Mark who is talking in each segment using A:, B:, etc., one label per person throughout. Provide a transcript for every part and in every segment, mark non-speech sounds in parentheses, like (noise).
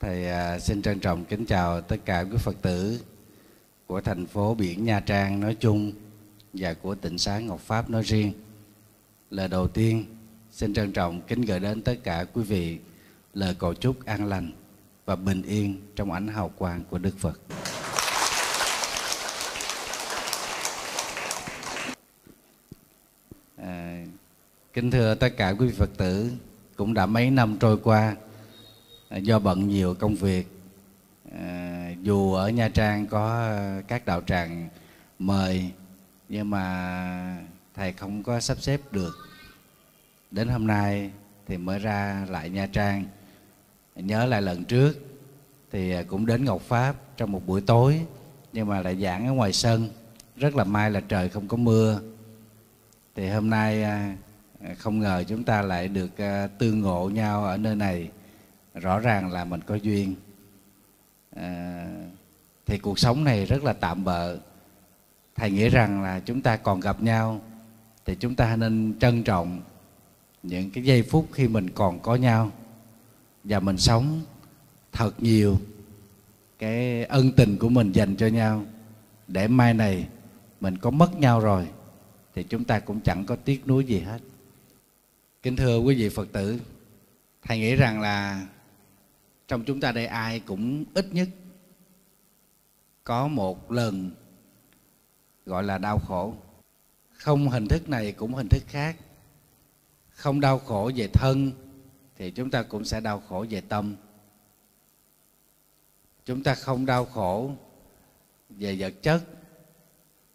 A: Thầy à, xin trân trọng kính chào tất cả quý Phật tử của thành phố biển Nha Trang nói chung và của tỉnh xá Ngọc Pháp nói riêng. Lời đầu tiên xin trân trọng kính gửi đến tất cả quý vị lời cầu chúc an lành và bình yên trong ánh hào quang của Đức Phật. À, kính thưa tất cả quý vị Phật tử, cũng đã mấy năm trôi qua do bận nhiều công việc à, dù ở Nha Trang có các đạo tràng mời nhưng mà thầy không có sắp xếp được. Đến hôm nay thì mới ra lại Nha Trang. Nhớ lại lần trước thì cũng đến Ngọc Pháp trong một buổi tối nhưng mà lại giảng ở ngoài sân. Rất là may là trời không có mưa. Thì hôm nay à, không ngờ chúng ta lại được à, tương ngộ nhau ở nơi này rõ ràng là mình có duyên. À, thì cuộc sống này rất là tạm bợ. Thầy nghĩ rằng là chúng ta còn gặp nhau thì chúng ta nên trân trọng những cái giây phút khi mình còn có nhau. Và mình sống thật nhiều cái ân tình của mình dành cho nhau. Để mai này mình có mất nhau rồi thì chúng ta cũng chẳng có tiếc nuối gì hết. Kính thưa quý vị phật tử thầy nghĩ rằng là trong chúng ta đây ai cũng ít nhất có một lần gọi là đau khổ. Không hình thức này cũng hình thức khác. Không đau khổ về thân thì chúng ta cũng sẽ đau khổ về tâm. Chúng ta không đau khổ về vật chất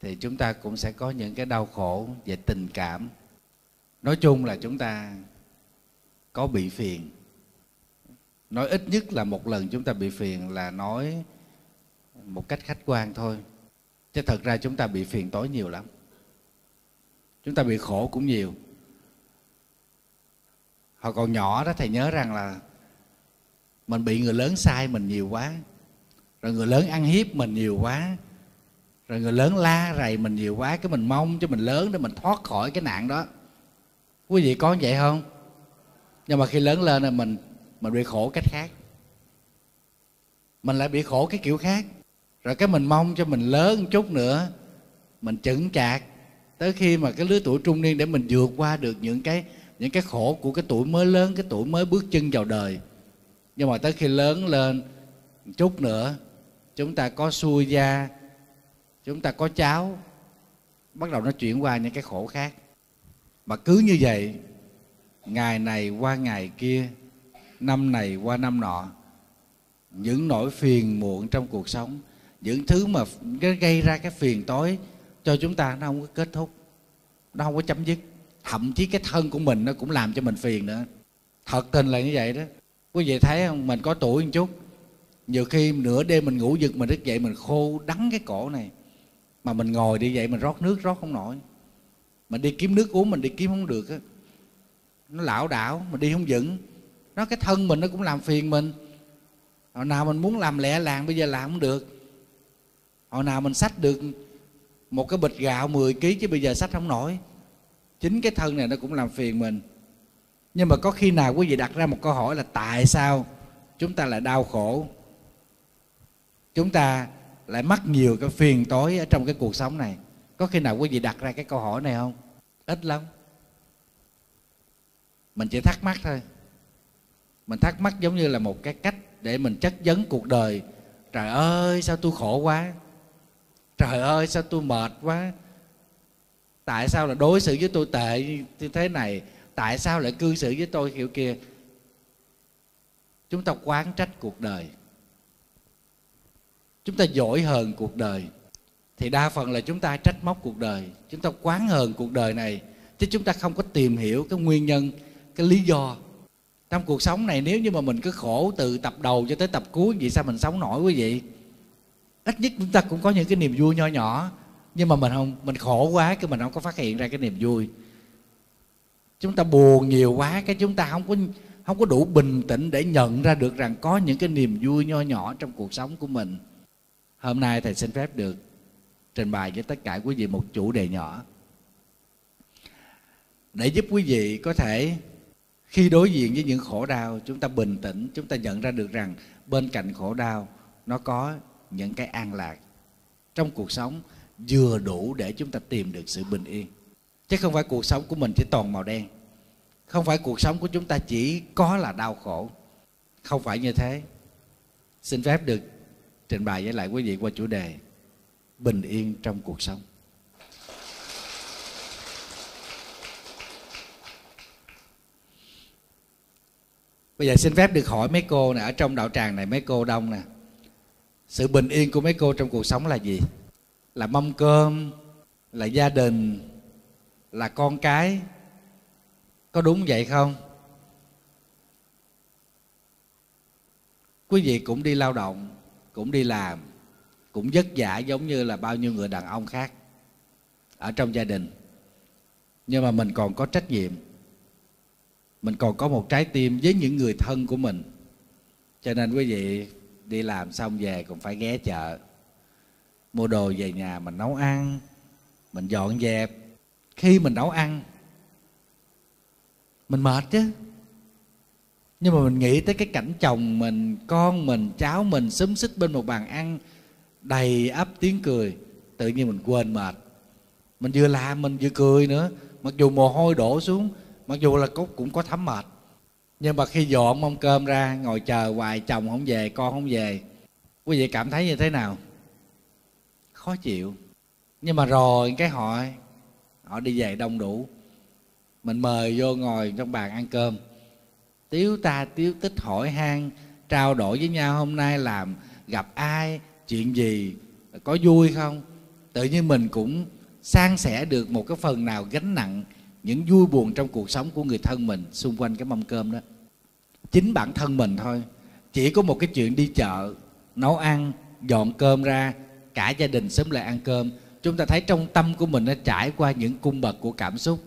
A: thì chúng ta cũng sẽ có những cái đau khổ về tình cảm. Nói chung là chúng ta có bị phiền nói ít nhất là một lần chúng ta bị phiền là nói một cách khách quan thôi. Chứ thật ra chúng ta bị phiền tối nhiều lắm. Chúng ta bị khổ cũng nhiều. Hồi còn nhỏ đó, thầy nhớ rằng là mình bị người lớn sai mình nhiều quá, rồi người lớn ăn hiếp mình nhiều quá, rồi người lớn la rầy mình nhiều quá, cái mình mong cho mình lớn để mình thoát khỏi cái nạn đó. Quý vị có vậy không? Nhưng mà khi lớn lên là mình mình bị khổ cách khác. Mình lại bị khổ cái kiểu khác. Rồi cái mình mong cho mình lớn một chút nữa, mình chững chạc. Tới khi mà cái lứa tuổi trung niên để mình vượt qua được những cái những cái khổ của cái tuổi mới lớn, cái tuổi mới bước chân vào đời. Nhưng mà tới khi lớn lên một chút nữa, chúng ta có xuôi da, chúng ta có cháu, bắt đầu nó chuyển qua những cái khổ khác. Mà cứ như vậy, ngày này qua ngày kia năm này qua năm nọ, những nỗi phiền muộn trong cuộc sống, những thứ mà gây ra cái phiền tối cho chúng ta nó không có kết thúc, nó không có chấm dứt. Thậm chí cái thân của mình nó cũng làm cho mình phiền nữa. Thật tình là như vậy đó. Quý vị thấy không? Mình có tuổi một chút, nhiều khi nửa đêm mình ngủ giật mình thức dậy mình khô đắng cái cổ này, mà mình ngồi đi vậy mình rót nước, rót không nổi. Mình đi kiếm nước uống, mình đi kiếm không được á. Nó lảo đảo, mình đi không vững nó cái thân mình nó cũng làm phiền mình. Hồi nào mình muốn làm lẹ làng, bây giờ làm không được. Hồi nào mình xách được một cái bịch gạo 10 kg chứ bây giờ xách không nổi. Chính cái thân này nó cũng làm phiền mình. Nhưng mà có khi nào quý vị đặt ra một câu hỏi là tại sao chúng ta lại đau khổ? Chúng ta lại mắc nhiều cái phiền tối ở trong cái cuộc sống này. Có khi nào quý vị đặt ra cái câu hỏi này không? Ít lắm. Mình chỉ thắc mắc thôi mình thắc mắc giống như là một cái cách để mình chất vấn cuộc đời. Trời ơi, sao tôi khổ quá? Trời ơi, sao tôi mệt quá? Tại sao là đối xử với tôi tệ như thế này? Tại sao lại cư xử với tôi kiểu kia? Chúng ta quán trách cuộc đời. Chúng ta dỗi hờn cuộc đời. Thì đa phần là chúng ta trách móc cuộc đời. Chúng ta quán hờn cuộc đời này. Chứ chúng ta không có tìm hiểu cái nguyên nhân, cái lý do trong cuộc sống này, nếu như mà mình cứ khổ từ tập đầu cho tới tập cuối, vì sao mình sống nổi quý vị ít nhất chúng ta cũng có những cái niềm vui nho nhỏ. Nhưng mà mình không, mình khổ quá cái mình không có phát hiện ra cái niềm vui. Chúng ta buồn nhiều quá cái chúng ta không có không có đủ bình tĩnh để nhận ra được rằng có những cái niềm vui nho nhỏ trong cuộc sống của mình. Hôm nay thầy xin phép được trình bày với tất cả quý vị một chủ đề nhỏ. Để giúp quý vị có thể khi đối diện với những khổ đau, chúng ta bình tĩnh, chúng ta nhận ra được rằng bên cạnh khổ đau, nó có những cái an lạc trong cuộc sống vừa đủ để chúng ta tìm được sự bình yên. Chứ không phải cuộc sống của mình chỉ toàn màu đen. Không phải cuộc sống của chúng ta chỉ có là đau khổ. Không phải như thế. Xin phép được trình bày với lại quý vị qua chủ đề bình yên trong cuộc sống. Bây giờ xin phép được hỏi mấy cô nè, ở trong đạo tràng này mấy cô đông nè. Sự bình yên của mấy cô trong cuộc sống là gì? Là mâm cơm, là gia đình, là con cái. Có đúng vậy không? Quý vị cũng đi lao động, cũng đi làm, cũng vất vả giống như là bao nhiêu người đàn ông khác ở trong gia đình. Nhưng mà mình còn có trách nhiệm mình còn có một trái tim với những người thân của mình. Cho nên quý vị đi làm xong về còn phải ghé chợ, mua đồ về nhà mình nấu ăn, mình dọn dẹp. Khi mình nấu ăn, mình mệt chứ. Nhưng mà mình nghĩ tới cái cảnh chồng mình, con mình, cháu mình xúm xích bên một bàn ăn đầy ấp tiếng cười, tự nhiên mình quên mệt. Mình vừa làm mình vừa cười nữa, mặc dù mồ hôi đổ xuống mặc dù là cũng có thấm mệt. Nhưng mà khi dọn mâm cơm ra, ngồi chờ hoài chồng không về, con không về, quý vị cảm thấy như thế nào? Khó chịu. Nhưng mà rồi cái họ họ đi về đông đủ. Mình mời vô ngồi trong bàn ăn cơm. Tiếu ta, tiếu tích hỏi han, trao đổi với nhau hôm nay làm gặp ai, chuyện gì, có vui không? Tự nhiên mình cũng san sẻ được một cái phần nào gánh nặng những vui buồn trong cuộc sống của người thân mình xung quanh cái mâm cơm đó. Chính bản thân mình thôi. Chỉ có một cái chuyện đi chợ, nấu ăn, dọn cơm ra, cả gia đình sớm lại ăn cơm. Chúng ta thấy trong tâm của mình nó trải qua những cung bậc của cảm xúc.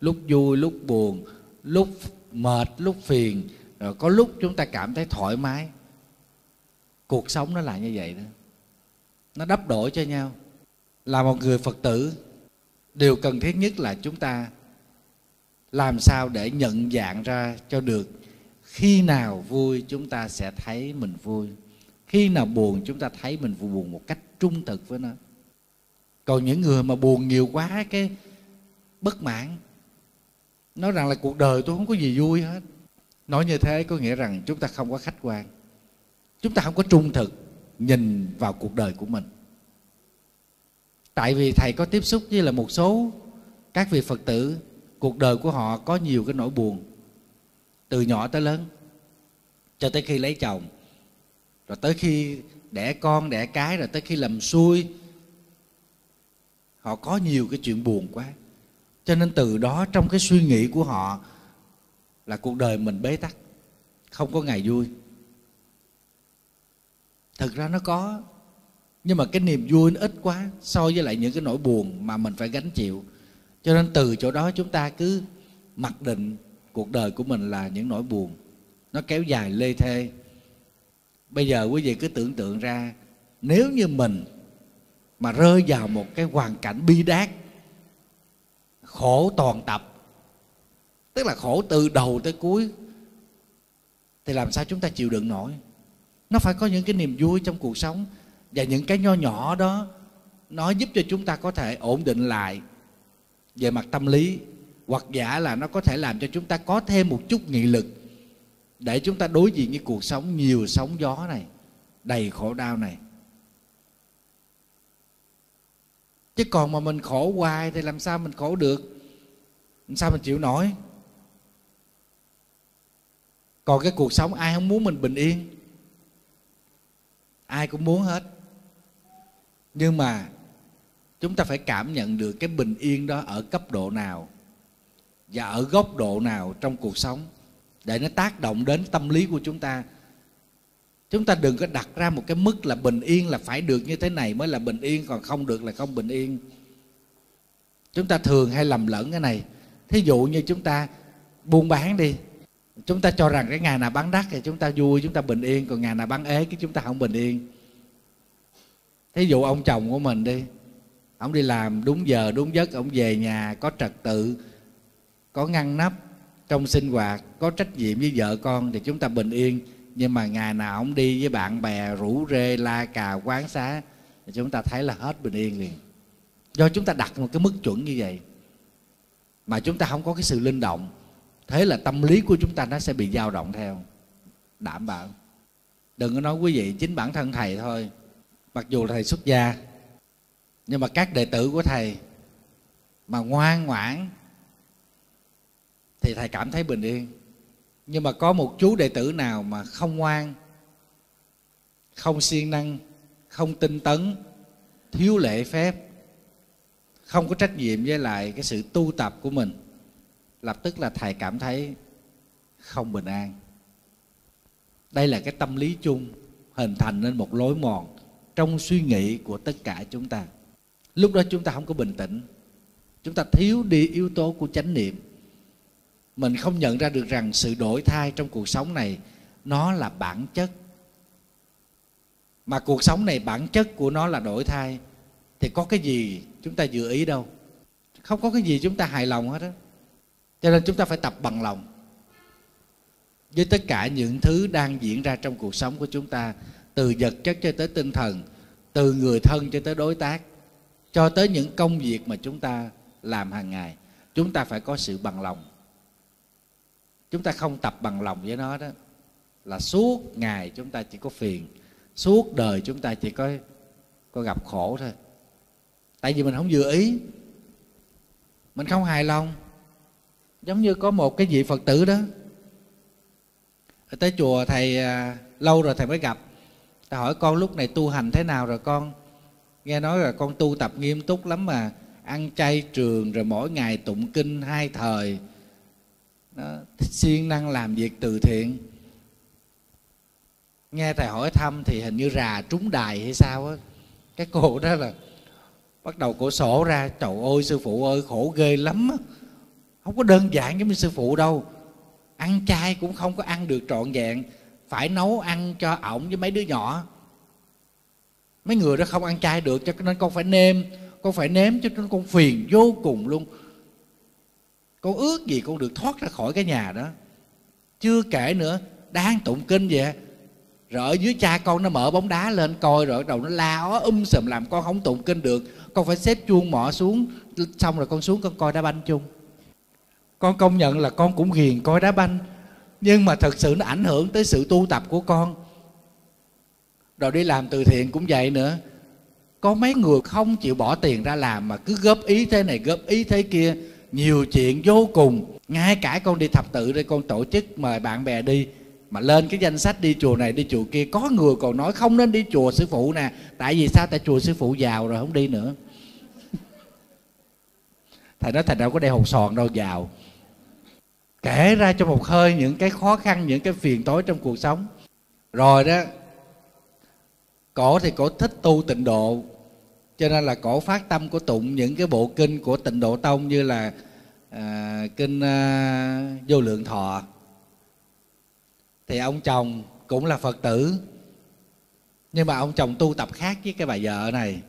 A: Lúc vui, lúc buồn, lúc mệt, lúc phiền, rồi có lúc chúng ta cảm thấy thoải mái. Cuộc sống nó là như vậy đó. Nó đắp đổi cho nhau. Là một người phật tử, điều cần thiết nhất là chúng ta làm sao để nhận dạng ra cho được? Khi nào vui chúng ta sẽ thấy mình vui. Khi nào buồn chúng ta thấy mình buồn một cách trung thực với nó. Còn những người mà buồn nhiều quá cái bất mãn. Nói rằng là cuộc đời tôi không có gì vui hết. Nói như thế có nghĩa rằng chúng ta không có khách quan. Chúng ta không có trung thực nhìn vào cuộc đời của mình. Tại vì thầy có tiếp xúc với là một số các vị phật tử cuộc đời của họ có nhiều cái nỗi buồn, từ nhỏ tới lớn, cho tới khi lấy chồng, rồi tới khi đẻ con, đẻ cái, rồi tới khi làm xuôi họ có nhiều cái chuyện buồn quá. Cho nên từ đó trong cái suy nghĩ của họ là cuộc đời mình bế tắc, không có ngày vui. Thực ra nó có, nhưng mà cái niềm vui nó ít quá so với lại những cái nỗi buồn mà mình phải gánh chịu cho nên từ chỗ đó chúng ta cứ mặc định cuộc đời của mình là những nỗi buồn. Nó kéo dài lê thê. Bây giờ quý vị cứ tưởng tượng ra, nếu như mình mà rơi vào một cái hoàn cảnh bi đát, khổ toàn tập, tức là khổ từ đầu tới cuối, thì làm sao chúng ta chịu đựng nổi? Nó phải có những cái niềm vui trong cuộc sống và những cái nho nhỏ đó, nó giúp cho chúng ta có thể ổn định lại về mặt tâm lý, hoặc giả là nó có thể làm cho chúng ta có thêm một chút nghị lực để chúng ta đối diện với cuộc sống, nhiều sóng gió này, đầy khổ đau này. Chứ còn mà mình khổ hoài thì làm sao mình khổ được? Làm sao mình chịu nổi? Còn cái cuộc sống, ai không muốn mình bình yên? Ai cũng muốn hết. Nhưng mà chúng ta phải cảm nhận được cái bình yên đó ở cấp độ nào và ở góc độ nào trong cuộc sống để nó tác động đến tâm lý của chúng ta. Chúng ta đừng có đặt ra một cái mức là bình yên là phải được như thế này mới là bình yên, còn không được là không bình yên. Chúng ta thường hay lầm lẫn cái này. Thí dụ như chúng ta buôn bán đi, chúng ta cho rằng cái ngày nào bán đắt thì chúng ta vui, chúng ta bình yên, còn ngày nào bán ế cái chúng ta không bình yên. Thí dụ ông chồng của mình đi ông đi làm đúng giờ, đúng giấc, ông về nhà có trật tự, có ngăn nắp trong sinh hoạt, có trách nhiệm với vợ con thì chúng ta bình yên. Nhưng mà ngày nào ông đi với bạn bè rủ rê, la cà, quán xá thì chúng ta thấy là hết bình yên liền. Do chúng ta đặt một cái mức chuẩn như vậy mà chúng ta không có cái sự linh động, thế là tâm lý của chúng ta nó sẽ bị dao động theo. Đảm bảo. Đừng có nói quý vị, chính bản thân thầy thôi. Mặc dù là thầy xuất gia nhưng mà các đệ tử của thầy mà ngoan ngoãn thì thầy cảm thấy bình yên. Nhưng mà có một chú đệ tử nào mà không ngoan, không siêng năng, không tinh tấn, thiếu lễ phép, không có trách nhiệm với lại cái sự tu tập của mình, lập tức là thầy cảm thấy không bình an. Đây là cái tâm lý chung hình thành nên một lối mòn trong suy nghĩ của tất cả chúng ta lúc đó chúng ta không có bình tĩnh. Chúng ta thiếu đi yếu tố của chánh niệm. Mình không nhận ra được rằng sự đổi thay trong cuộc sống này, nó là bản chất. Mà cuộc sống này, bản chất của nó là đổi thay, thì có cái gì chúng ta dự ý đâu? Không có cái gì chúng ta hài lòng hết á. Cho nên chúng ta phải tập bằng lòng. Với tất cả những thứ đang diễn ra trong cuộc sống của chúng ta, từ vật chất cho tới tinh thần, từ người thân cho tới đối tác cho tới những công việc mà chúng ta làm hàng ngày, chúng ta phải có sự bằng lòng. Chúng ta không tập bằng lòng với nó đó. Là suốt ngày chúng ta chỉ có phiền, suốt đời chúng ta chỉ có có gặp khổ thôi. Tại vì mình không vừa ý, mình không hài lòng. Giống như có một cái vị phật tử đó. Tới chùa thầy à, lâu rồi thầy mới gặp. Thầy hỏi, con lúc này tu hành thế nào rồi con? Nghe nói là con tu tập nghiêm túc lắm mà. Ăn chay trường rồi mỗi ngày tụng kinh hai thời. Đó, siêng năng làm việc từ thiện. Nghe thầy hỏi thăm thì hình như rà trúng đài hay sao á. Cái cô (laughs) đó là bắt đầu cổ sổ ra trời ơi sư phụ ơi khổ ghê lắm á. Không có đơn giản giống như sư phụ đâu. Ăn chay cũng không có ăn được trọn vẹn. Phải nấu ăn cho ổng với mấy đứa nhỏ mấy người đó không ăn chay được, cho nên con phải nêm. Con phải nếm cho nên con phiền vô cùng luôn. Con ước gì con được thoát ra khỏi cái nhà đó. Chưa kể nữa đang tụng kinh vậy. Rồi ở dưới cha con nó mở bóng đá lên coi, rồi đầu nó la ó um sùm làm con không tụng kinh được. Con phải xếp chuông mỏ xuống, xong rồi con xuống con coi đá banh chung. Con công nhận là con cũng ghiền coi đá banh, nhưng mà thật sự nó ảnh hưởng tới sự tu tập của con rồi đi làm từ thiện cũng vậy nữa. Có mấy người không chịu bỏ tiền ra làm mà cứ góp ý thế này, góp ý thế kia, nhiều chuyện vô cùng. Ngay cả con đi thập tự đây, con tổ chức mời bạn bè đi, mà lên cái danh sách đi chùa này, đi chùa kia, có người còn nói không nên đi chùa sư phụ nè. Tại vì sao? Tại chùa sư phụ giàu rồi, không đi nữa. (laughs) Thầy nói thầy đâu có đeo hột sòn đâu, giàu. Kể ra cho một hơi những cái khó khăn, những cái phiền tối trong cuộc sống. Rồi đó cổ thì cổ thích tu tịnh độ. Cho nên là cổ phát tâm của tụng những cái bộ kinh của tịnh độ tông như là à, kinh à, vô lượng thọ. Thì ông chồng cũng là phật tử. Nhưng mà ông chồng tu tập khác với cái bà vợ này.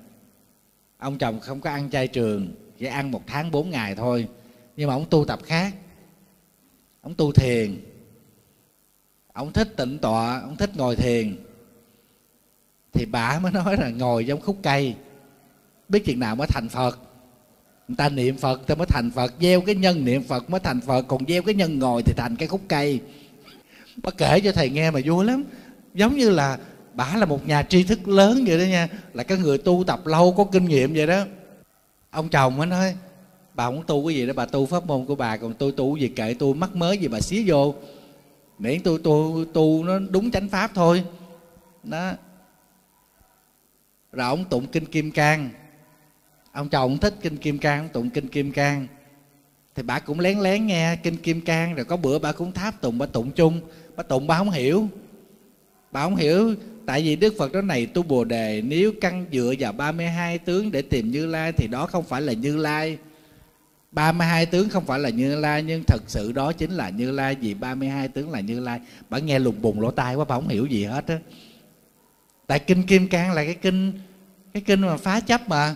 A: Ông chồng không có ăn chay trường chỉ ăn một tháng bốn ngày thôi. Nhưng mà ông tu tập khác. Ông tu thiền. Ông thích tịnh tọa ông thích ngồi thiền thì bà mới nói là ngồi trong khúc cây. Biết chuyện nào mới thành phật. Người ta niệm phật ta mới thành phật. Gieo cái nhân niệm phật mới thành phật. Còn gieo cái nhân ngồi thì thành cái khúc cây. Bà kể cho thầy nghe mà vui lắm. Giống như là bà là một nhà tri thức lớn vậy đó nha. Là cái người tu tập lâu, có kinh nghiệm vậy đó. Ông chồng mới nói, bà muốn tu cái gì đó bà tu pháp môn của bà, còn tôi tu gì kệ tôi, mắc mới gì bà xía vô. Miễn tôi tu tu nó đúng chánh pháp thôi. Đó rồi ông tụng kinh kim cang. Ông chồng thích kinh kim cang tụng kinh kim cang. Thì bà cũng lén lén nghe kinh kim cang, rồi có bữa bà cũng tháp tụng, bà tụng chung. Bà tụng bà không hiểu. Bà không hiểu, tại vì đức phật đó này, tu bồ đề, nếu căn dựa vào 32 tướng để tìm như lai, thì đó không phải là như lai. 32 tướng không phải là Như Lai, nhưng thật sự đó chính là Như Lai, vì 32 tướng là Như Lai. Bà nghe lùng bùng lỗ tai quá, bà không hiểu gì hết á. Tại kinh Kim Cang là cái kinh cái kinh mà phá chấp mà.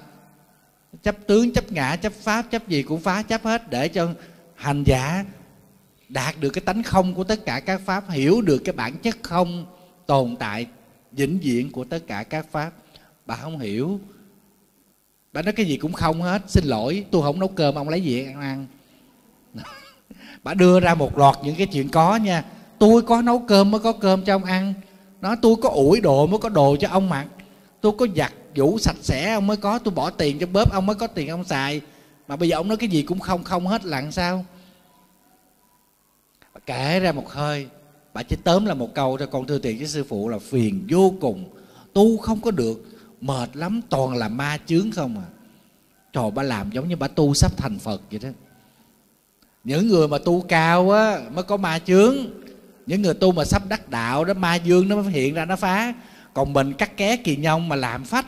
A: Chấp tướng, chấp ngã, chấp pháp, chấp gì cũng phá chấp hết để cho hành giả đạt được cái tánh không của tất cả các pháp, hiểu được cái bản chất không tồn tại, vĩnh viễn của tất cả các pháp. Bà không hiểu. Bà nói cái gì cũng không hết. Xin lỗi, tôi không nấu cơm, ông lấy gì ăn ăn. (laughs) Bà đưa ra một loạt những cái chuyện có nha. Tôi có nấu cơm mới có cơm cho ông ăn nó, tôi có ủi đồ mới có đồ cho ông mặc tôi có giặt vũ sạch sẽ ông mới có. Tôi bỏ tiền cho bóp ông mới có tiền ông xài. Mà bây giờ ông nói cái gì cũng không không hết lặng sao? Bà kể ra một hơi. Bà chỉ tóm là một câu cho con thưa tiền với sư phụ là phiền vô cùng. Tu không có được. Mệt lắm, toàn là ma chướng không à. Trời, bà làm giống như bà tu sắp thành phật vậy đó. Những người mà tu cao á, mới có ma chướng những người tu mà sắp đắc đạo đó ma dương nó mới hiện ra nó phá. Còn mình cắt ké kỳ nhông mà làm phách.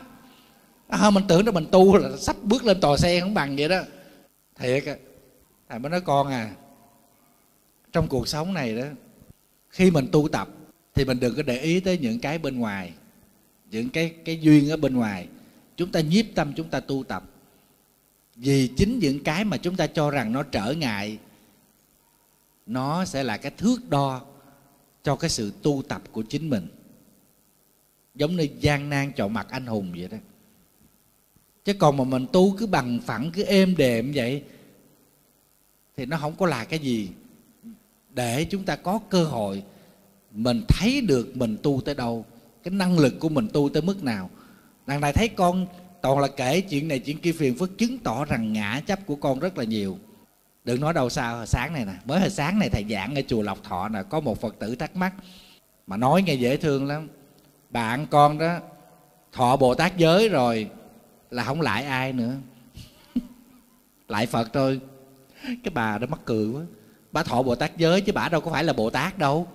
A: À, mình tưởng là mình tu là sắp bước lên tòa xe không bằng vậy đó. Thiệt á thầy mới nói con à trong cuộc sống này đó khi mình tu tập thì mình đừng có để ý tới những cái bên ngoài những cái cái duyên ở bên ngoài. Chúng ta nhiếp tâm chúng ta tu tập. Vì chính những cái mà chúng ta cho rằng nó trở ngại nó sẽ là cái thước đo cho cái sự tu tập của chính mình. Giống như gian nan chọn mặt anh hùng vậy đó. Chứ còn mà mình tu cứ bằng phẳng, cứ êm đềm vậy, thì nó không có là cái gì. Để chúng ta có cơ hội, mình thấy được mình tu tới đâu, cái năng lực của mình tu tới mức nào. Đằng này thấy con, toàn là kể chuyện này, chuyện kia phiền phức, chứng tỏ rằng ngã chấp của con rất là nhiều đừng nói đâu sao, sáng này nè. Mới hồi sáng này thầy giảng ở chùa lộc thọ nè, có một phật tử thắc mắc. Mà nói nghe dễ thương lắm. Bạn con đó, thọ bồ tát giới rồi, là không lại ai nữa. (laughs) Lại phật thôi. Cái bà đó mắc cười quá. Bà thọ bồ tát giới chứ bà đâu có phải là bồ tát đâu.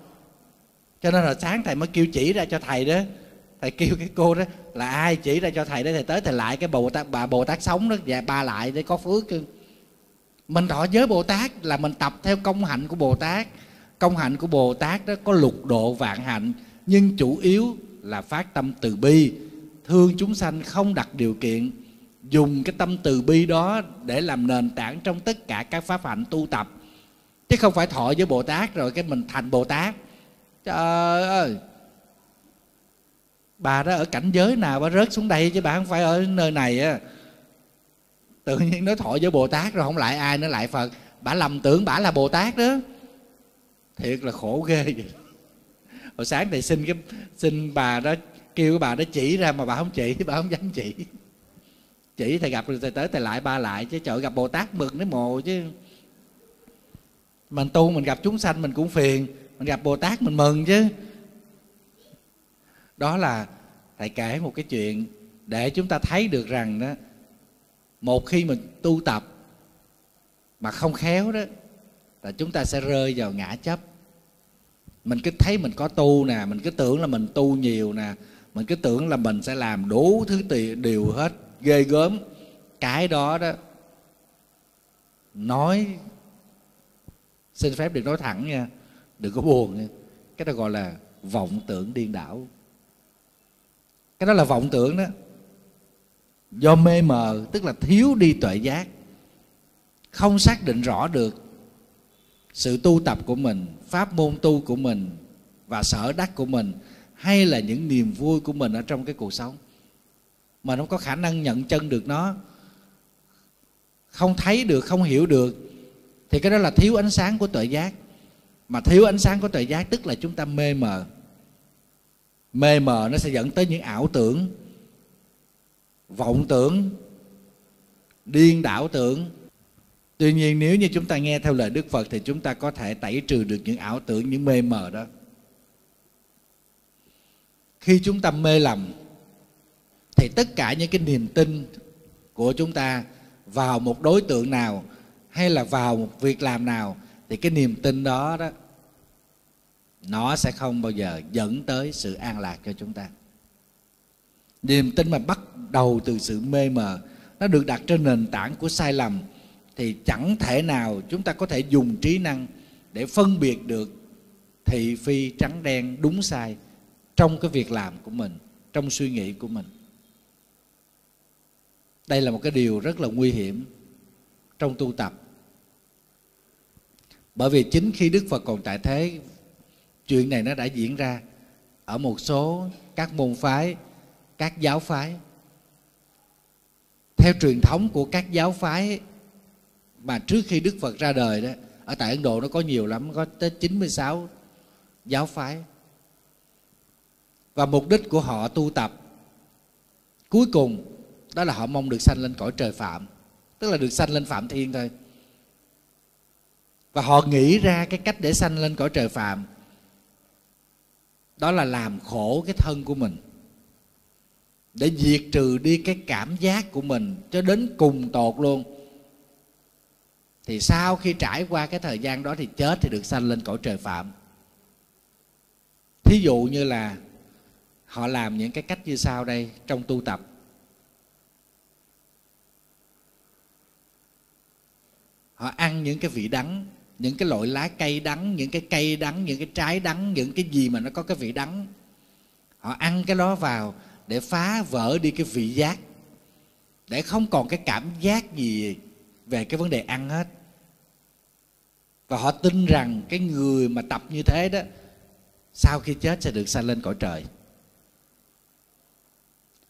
A: Cho nên là sáng thầy mới kêu chỉ ra cho thầy đó. Thầy kêu cái cô đó, là ai chỉ ra cho thầy để thầy tới thầy lại cái bồ tát, bà bồ tát sống đó? Và ba lại để có phước chứ mình thọ giới bồ tát là mình tập theo công hạnh của bồ tát. Công hạnh của bồ tát đó có lục độ vạn hạnh, nhưng chủ yếu là phát tâm từ bi. Thương chúng sanh không đặt điều kiện, dùng cái tâm từ bi đó để làm nền tảng trong tất cả các pháp hạnh tu tập. Chứ không phải thọ với bồ tát rồi cái mình thành bồ tát. Trời ơi! Bà đó ở cảnh giới nào bà rớt xuống đây chứ bà không phải ở nơi này á tự nhiên nói thọ với bồ tát rồi không lại ai nữa, lại phật. Bả lầm tưởng bả là bồ tát đó. Thiệt là khổ ghê vậy. Hồi sáng thầy xin cái, xin bà đó, kêu cái bà đó chỉ ra mà bà không chỉ, bà không dám chỉ. Chỉ thầy gặp rồi thầy tới thầy lại ba lại, chứ chợ gặp bồ tát mừng nó mồ chứ. Mình tu mình gặp chúng sanh mình cũng phiền, mình gặp bồ tát mình mừng chứ. Đó là thầy kể một cái chuyện để chúng ta thấy được rằng đó một khi mình tu tập mà không khéo đó, là chúng ta sẽ rơi vào ngã chấp. Mình cứ thấy mình có tu nè, mình cứ tưởng là mình tu nhiều nè, mình cứ tưởng là mình sẽ làm đủ thứ tì, điều hết ghê gớm. Cái đó đó, nói, xin phép được nói thẳng nha, đừng có buồn nha. Cái đó gọi là vọng tưởng điên đảo. Cái đó là vọng tưởng đó do mê mờ, tức là thiếu đi tuệ giác, không xác định rõ được sự tu tập của mình, pháp môn tu của mình và sở đắc của mình, hay là những niềm vui của mình ở trong cái cuộc sống. Mà nó có khả năng nhận chân được nó, không thấy được, không hiểu được, thì cái đó là thiếu ánh sáng của tuệ giác. Mà thiếu ánh sáng của tuệ giác tức là chúng ta mê mờ. Mê mờ nó sẽ dẫn tới những ảo tưởng vọng tưởng, điên đảo tưởng. Tuy nhiên, nếu như chúng ta nghe theo lời đức phật thì chúng ta có thể tẩy trừ được những ảo tưởng, những mê mờ đó. Khi chúng ta mê lầm, thì tất cả những cái niềm tin của chúng ta vào một đối tượng nào hay là vào một việc làm nào, thì cái niềm tin đó đó, nó sẽ không bao giờ dẫn tới sự an lạc cho chúng ta. Niềm tin mà bắt đầu từ sự mê mờ, nó được đặt trên nền tảng của sai lầm, thì chẳng thể nào chúng ta có thể dùng trí năng để phân biệt được thị phi trắng đen đúng sai trong cái việc làm của mình, trong suy nghĩ của mình. Đây là một cái điều rất là nguy hiểm trong tu tập. Bởi vì chính khi đức phật còn tại thế, chuyện này nó đã diễn ra ở một số các môn phái, các giáo phái theo truyền thống của các giáo phái mà trước khi Đức Phật ra đời đó, ở tại Ấn Độ nó có nhiều lắm, có tới 96 giáo phái. Và mục đích của họ tu tập cuối cùng đó là họ mong được sanh lên cõi trời phạm, tức là được sanh lên phạm thiên thôi. Và họ nghĩ ra cái cách để sanh lên cõi trời phạm, đó là làm khổ cái thân của mình để diệt trừ đi cái cảm giác của mình cho đến cùng tột luôn. Thì sau khi trải qua cái thời gian đó thì chết thì được sanh lên cõi trời phạm. Thí dụ như là họ làm những cái cách như sau đây trong tu tập. Họ ăn những cái vị đắng, những cái loại lá cây đắng, những cái cây đắng, những cái trái đắng, những cái gì mà nó có cái vị đắng. Họ ăn cái đó vào để phá vỡ đi cái vị giác để không còn cái cảm giác gì về cái vấn đề ăn hết. Và họ tin rằng cái người mà tập như thế đó sau khi chết sẽ được sanh lên cõi trời.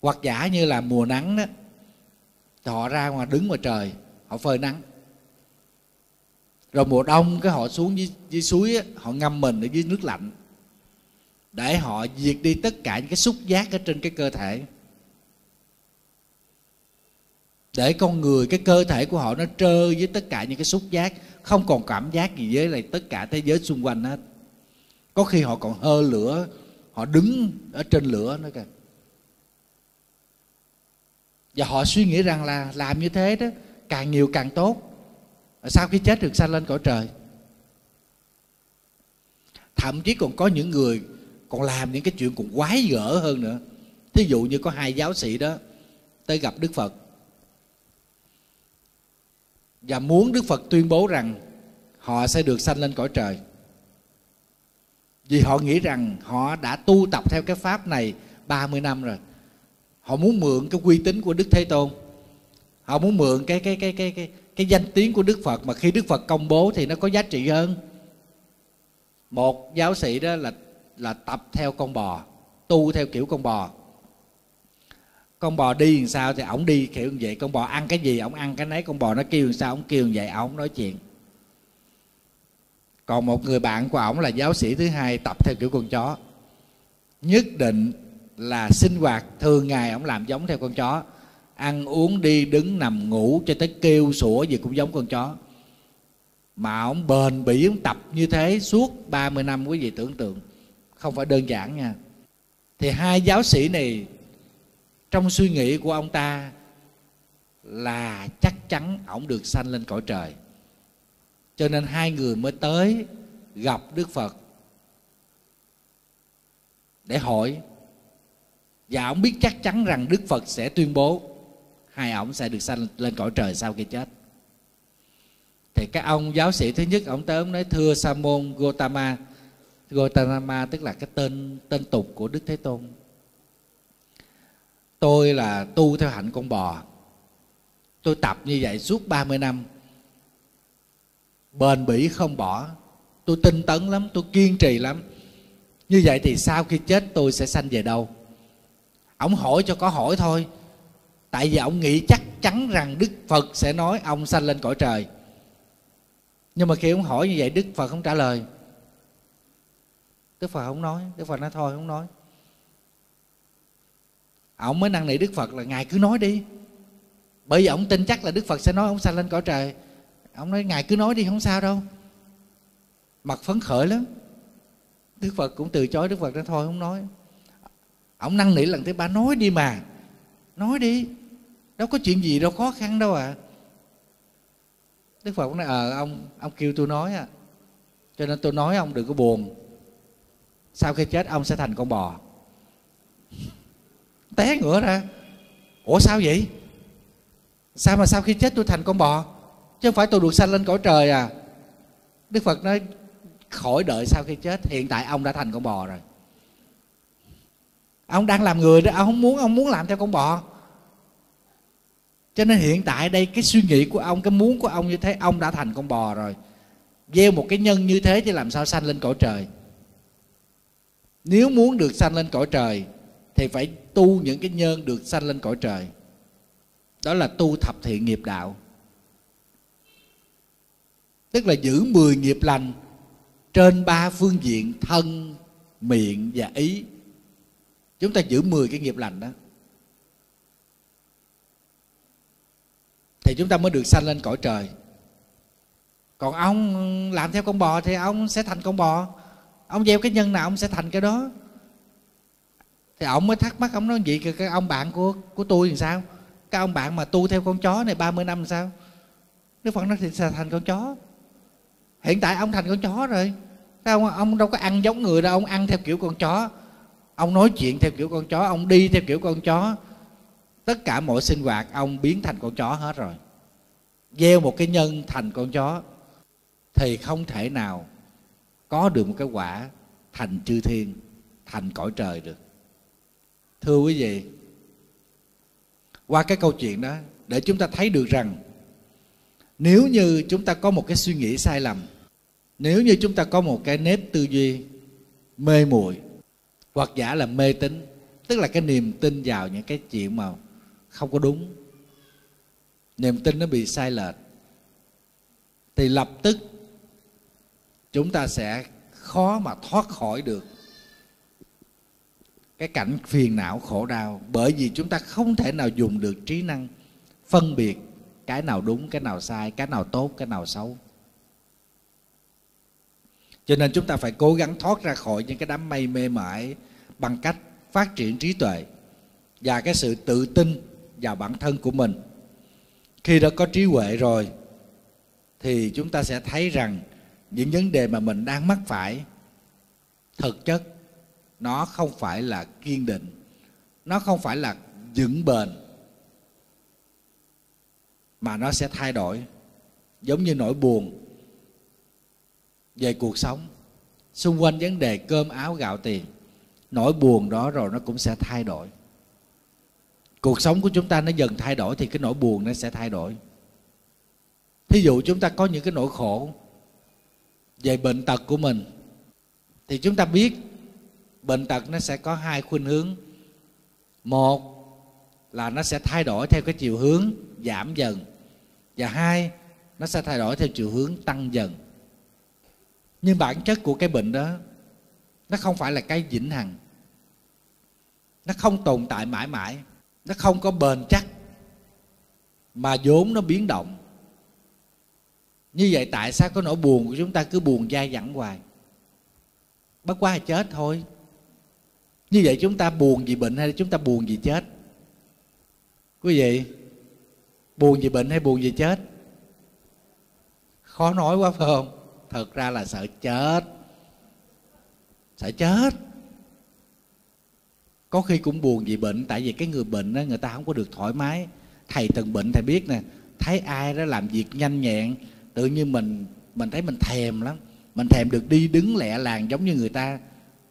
A: Hoặc giả như là mùa nắng đó họ ra ngoài đứng ngoài trời họ phơi nắng. Rồi mùa đông cái họ xuống dưới, dưới suối á, họ ngâm mình ở dưới nước lạnh để họ diệt đi tất cả những cái xúc giác ở trên cái cơ thể. Để con người, cái cơ thể của họ nó trơ với tất cả những cái xúc giác, không còn cảm giác gì với lại tất cả thế giới xung quanh hết. Có khi họ còn hơ lửa, họ đứng ở trên lửa nữa kìa. Và họ suy nghĩ rằng là làm như thế đó, càng nhiều càng tốt. Sau khi chết được, sanh lên cõi trời. Thậm chí còn có những người còn làm những cái chuyện còn quái gở hơn nữa. Thí dụ như có hai giáo sĩ đó tới gặp đức phật. Và muốn đức phật tuyên bố rằng họ sẽ được sanh lên cõi trời. Vì họ nghĩ rằng họ đã tu tập theo cái pháp này 30 năm rồi. Họ muốn mượn cái uy tín của đức thế tôn. Họ muốn mượn cái cái cái cái cái cái danh tiếng của đức phật. Mà khi đức phật công bố thì nó có giá trị hơn. Một giáo sĩ đó là là tập theo con bò, tu theo kiểu con bò. Con bò đi làm sao thì ổng đi, kiểu như vậy. Con bò ăn cái gì, ổng ăn cái nấy. Con bò nó kêu làm sao, ổng kêu như vậy, ổng nói chuyện. Còn một người bạn của ổng là giáo sĩ thứ hai, tập theo kiểu con chó. Nhất định là sinh hoạt thường ngày ổng làm giống theo con chó. Ăn uống đi, đứng nằm ngủ cho tới kêu sủa gì cũng giống con chó. Mà ổng bền bỉ, ổng tập như thế suốt 30 năm, quý vị tưởng tượng không phải đơn giản nha. Thì hai giáo sĩ này, trong suy nghĩ của ông ta là chắc chắn ổng được sanh lên cõi trời. Cho nên hai người mới tới gặp đức phật để hỏi. Và ông biết chắc chắn rằng đức phật sẽ tuyên bố hai ổng sẽ được sanh lên cõi trời sau khi chết. Thì các ông giáo sĩ thứ nhất ông tới ông nói, thưa sa môn gotama Gautama, tức là cái tên tên tục của đức thế tôn. Tôi là tu theo hạnh con bò. Tôi tập như vậy suốt 30 năm. Bền bỉ không bỏ. Tôi tinh tấn lắm, tôi kiên trì lắm. Như vậy thì sau khi chết, tôi sẽ sanh về đâu? Ông hỏi cho có hỏi thôi. Tại vì ông nghĩ chắc chắn rằng đức phật sẽ nói, ông sanh lên cõi trời. Nhưng mà khi ông hỏi như vậy, đức phật không trả lời đức phật không nói đức phật nói thôi không nói. Ông mới năn nỉ đức phật là ngài cứ nói đi. Bởi vì ông tin chắc là đức phật sẽ nói ông sanh lên cõi trời. Ông nói ngài cứ nói đi không sao đâu. Mặt phấn khởi lắm. Đức phật cũng từ chối đức phật nói thôi không nói. Ông năn nỉ lần thứ ba nói đi mà nói đi. Đâu có chuyện gì đâu khó khăn đâu à đức phật nói ờ à, ông ông kêu tôi nói à cho nên tôi nói ông đừng có buồn sau khi chết, ông sẽ thành con bò. Té ngửa ra. Ủa, sao vậy? Sao mà sau khi chết tôi thành con bò? Chứ không phải tôi được sanh lên cõi trời à? Đức phật nói, khỏi đợi sau khi chết, hiện tại ông đã thành con bò rồi. Ông đang làm người đó, ông không muốn, ông muốn làm theo con bò. Cho nên hiện tại đây, cái suy nghĩ của ông, cái muốn của ông như thế, ông đã thành con bò rồi. Gieo một cái nhân như thế thì làm sao sanh lên cõi trời? Nếu muốn được sanh lên cõi trời, thì phải tu những cái nhân được sanh lên cõi trời. Đó là tu thập thiện nghiệp đạo. Tức là giữ 10 nghiệp lành trên ba phương diện thân, miệng và ý. Chúng ta giữ 10 cái nghiệp lành đó. Thì chúng ta mới được sanh lên cõi trời. Còn ông làm theo con bò thì ông sẽ thành con bò ông gieo cái nhân nào ông sẽ thành cái đó. Thì ông mới thắc mắc ông nói gì cái ông bạn của của tôi làm sao? Cái ông bạn mà tu theo con chó này 30 năm làm sao? Đức Phật nói thì sẽ thành con chó. Hiện tại ông thành con chó rồi. Sao ông, ông đâu có ăn giống người đâu ông ăn theo kiểu con chó. Ông nói chuyện theo kiểu con chó ông đi theo kiểu con chó. Tất cả mọi sinh hoạt ông biến thành con chó hết rồi. Gieo một cái nhân thành con chó thì không thể nào có được một cái quả thành chư thiên, thành cõi trời được. Thưa quý vị, qua cái câu chuyện đó, để chúng ta thấy được rằng, nếu như chúng ta có một cái suy nghĩ sai lầm, nếu như chúng ta có một cái nếp tư duy mê muội, hoặc giả là mê tín, tức là cái niềm tin vào những cái chuyện mà không có đúng, niềm tin nó bị sai lệch, thì lập tức chúng ta sẽ khó mà thoát khỏi được cái cảnh phiền não, khổ đau. Bởi vì chúng ta không thể nào dùng được trí năng phân biệt cái nào đúng, cái nào sai, cái nào tốt, cái nào xấu. Cho nên chúng ta phải cố gắng thoát ra khỏi những cái đám mây mê mải bằng cách phát triển trí tuệ và cái sự tự tin vào bản thân của mình. Khi đã có trí huệ rồi, thì chúng ta sẽ thấy rằng những vấn đề mà mình đang mắc phải, thực chất, nó không phải là kiên định. Nó không phải là vững bền, mà nó sẽ thay đổi. Giống như nỗi buồn về cuộc sống. Xung quanh vấn đề cơm áo gạo tiền, nỗi buồn đó rồi nó cũng sẽ thay đổi. Cuộc sống của chúng ta nó dần thay đổi thì cái nỗi buồn nó sẽ thay đổi. Thí dụ chúng ta có những cái nỗi khổ về bệnh tật của mình. Thì chúng ta biết bệnh tật nó sẽ có hai khuynh hướng. Một là nó sẽ thay đổi theo cái chiều hướng giảm dần, và hai, nó sẽ thay đổi theo chiều hướng tăng dần. Nhưng bản chất của cái bệnh đó, nó không phải là cái vĩnh hằng. Nó không tồn tại mãi mãi. Nó không có bền chắc, mà vốn nó biến động như vậy tại sao có nỗi buồn của chúng ta cứ buồn dai dẳng hoài? Bất quá là chết thôi. Như vậy chúng ta buồn vì bệnh hay chúng ta buồn vì chết? Quý vị, buồn vì bệnh hay buồn vì chết? Khó nói quá, phải không? Thật ra là sợ chết. Sợ chết. Có khi cũng buồn vì bệnh, tại vì cái người bệnh đó người ta không có được thoải mái. Thầy từng bệnh thầy biết nè, thấy ai đó làm việc nhanh nhẹn tự nhiên mình mình thấy mình thèm lắm. Mình thèm được đi đứng lẹ làng giống như người ta.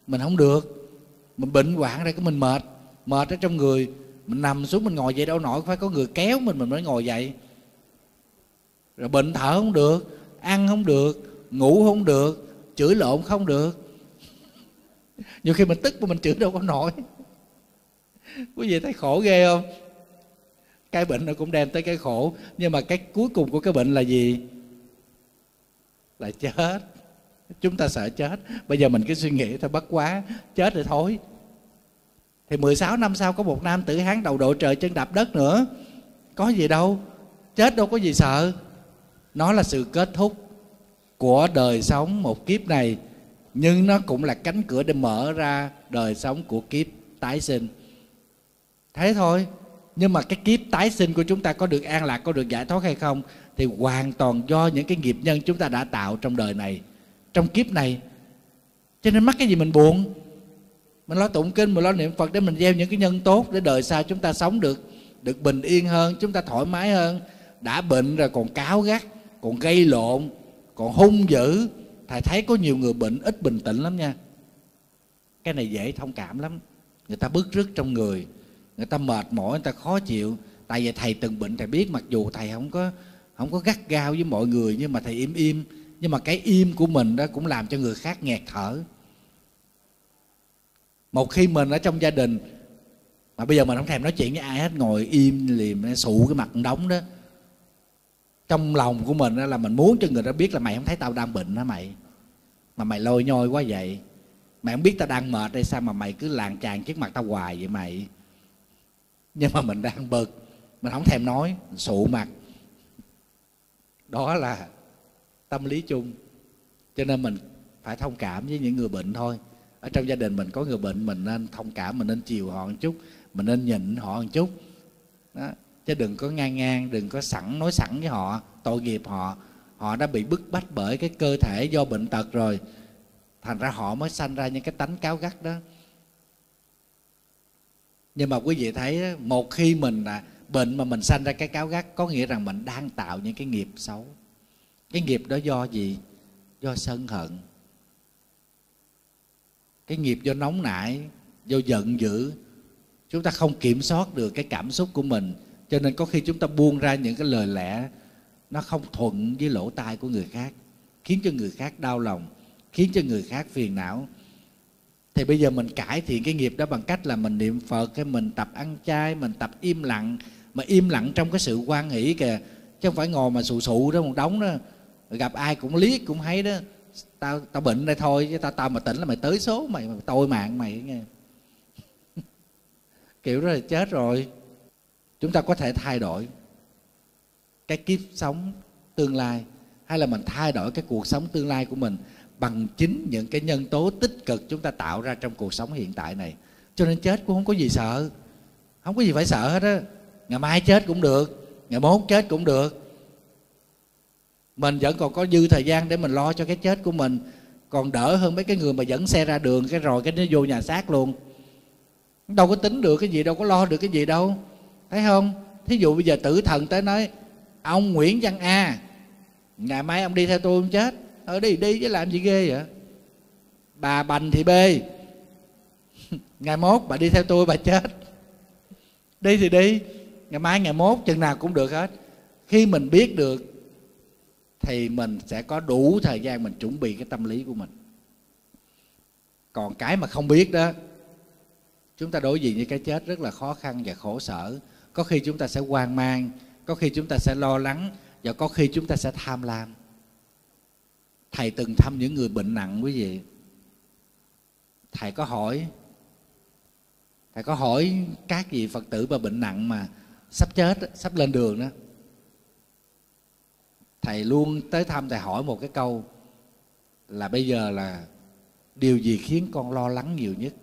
A: Mình không được. Mình bệnh hoạn ra cái mình mệt. Mệt ở trong người. Mình nằm xuống mình ngồi dậy đâu nổi. Phải có người kéo mình mình mới ngồi dậy. Rồi bệnh thở không được. Ăn không được. Ngủ không được. Chửi lộn không được. (laughs) Nhiều khi mình tức mà mình chửi đâu có nổi. (laughs) Quý vị thấy khổ ghê không? Cái bệnh nó cũng đem tới cái khổ. Nhưng mà cái cuối cùng của cái bệnh là gì? Là chết. Chúng ta sợ chết. Bây giờ mình cứ suy nghĩ thôi, bất quá, chết rồi thôi. Thì 16 năm sau có một nam tử hán đầu đội trời chân đạp đất nữa. Có gì đâu, chết đâu có gì sợ. Nó là sự kết thúc của đời sống một kiếp này, nhưng nó cũng là cánh cửa để mở ra đời sống của kiếp tái sinh. Thế thôi, nhưng mà cái kiếp tái sinh của chúng ta có được an lạc, có được giải thoát hay không? Thì hoàn toàn do những cái nghiệp nhân chúng ta đã tạo trong đời này, trong kiếp này. Cho nên mắc cái gì mình buồn? Mình lo tụng kinh, mình lo niệm phật để mình gieo những cái nhân tốt để đời sau chúng ta sống được được bình yên hơn, chúng ta thoải mái hơn. Đã bệnh rồi còn cáo gắt, còn gây lộn, còn hung dữ. Thầy thấy có nhiều người bệnh ít bình tĩnh lắm nha. Cái này dễ thông cảm lắm. Người ta bức rứt trong người người ta mệt mỏi, người ta khó chịu. Tại vì thầy từng bệnh, thầy biết, mặc dù thầy không có không có gắt gao với mọi người, nhưng mà thầy im im. Nhưng mà cái im của mình đó cũng làm cho người khác nghẹt thở. Một khi mình ở trong gia đình, mà bây giờ mình không thèm nói chuyện với ai hết, ngồi im liềm, sụ cái mặt đóng đó. Trong lòng của mình đó là mình muốn cho người ta biết là mày không thấy tao đang bệnh hả mày? Mà mày lôi nhoi quá vậy. Mày không biết tao đang mệt hay sao mà mày cứ làng tràn trước mặt tao hoài vậy mày? Nhưng mà mình đang bực, mình không thèm nói, sụ mặt đó là tâm lý chung. Cho nên mình phải thông cảm với những người bệnh thôi. Ở trong gia đình mình có người bệnh, mình nên thông cảm, mình nên chiều họ một chút, mình nên nhịn họ một chút. Đó. chứ đừng có ngang ngang, đừng có sẵn, nói sẵn với họ, tội nghiệp họ. Họ đã bị bức bách bởi cái cơ thể do bệnh tật rồi. Thành ra họ mới sanh ra những cái tánh cáo gắt đó. Nhưng mà quý vị thấy một khi mình là bệnh mà mình sanh ra cái cáo gắt có nghĩa rằng mình đang tạo những cái nghiệp xấu. Cái nghiệp đó do gì? Do sân hận. Cái nghiệp do nóng nảy, do giận dữ. Chúng ta không kiểm soát được cái cảm xúc của mình, cho nên có khi chúng ta buông ra những cái lời lẽ nó không thuận với lỗ tai của người khác, khiến cho người khác đau lòng, khiến cho người khác phiền não. Thì bây giờ mình cải thiện cái nghiệp đó bằng cách là mình niệm phật hay mình tập ăn chay, mình tập im lặng mà im lặng trong cái sự quan hỷ kìa. Chứ không phải ngồi mà sụ sụ đó, một đống đó. Gặp ai cũng liếc, cũng thấy đó. Tao tao bệnh đây thôi, chứ tao tao mà tỉnh là mày tới số mày mày tôi mạng mày nghe. (laughs) Kiểu đó là chết rồi. Chúng ta có thể thay đổi cái kiếp sống tương lai, hay là mình thay đổi cái cuộc sống tương lai của mình bằng chính những cái nhân tố tích cực chúng ta tạo ra trong cuộc sống hiện tại này. Cho nên chết cũng không có gì sợ. Không có gì phải sợ hết á ngày mai chết cũng được, ngày mốt chết cũng được. Mình vẫn còn có dư thời gian để mình lo cho cái chết của mình. Còn đỡ hơn mấy cái người mà dẫn xe ra đường, cái rồi cái nó vô nhà xác luôn. Đâu có tính được cái gì, đâu có lo được cái gì đâu. Thấy không? Thí dụ bây giờ tử thần tới nói, ông nguyễn văn a, ngày mai ông đi theo tôi ông chết. Ở đi đi chứ làm gì ghê vậy? Bà bành thì bê (laughs) ngày mốt bà đi theo tôi bà chết. (laughs) Đi thì đi ngày mai, ngày mốt, chừng nào cũng được hết. Khi mình biết được, thì mình sẽ có đủ thời gian mình chuẩn bị cái tâm lý của mình. Còn cái mà không biết đó, chúng ta đối diện với cái chết rất là khó khăn và khổ sở. Có khi chúng ta sẽ hoang mang, có khi chúng ta sẽ lo lắng, và có khi chúng ta sẽ tham lam. Thầy từng thăm những người bệnh nặng quý vị. Thầy có hỏi, thầy có hỏi các vị phật tử mà bệnh nặng mà sắp chết, sắp lên đường đó. Thầy luôn tới thăm, thầy hỏi một cái câu là bây giờ là điều gì khiến con lo lắng nhiều nhất?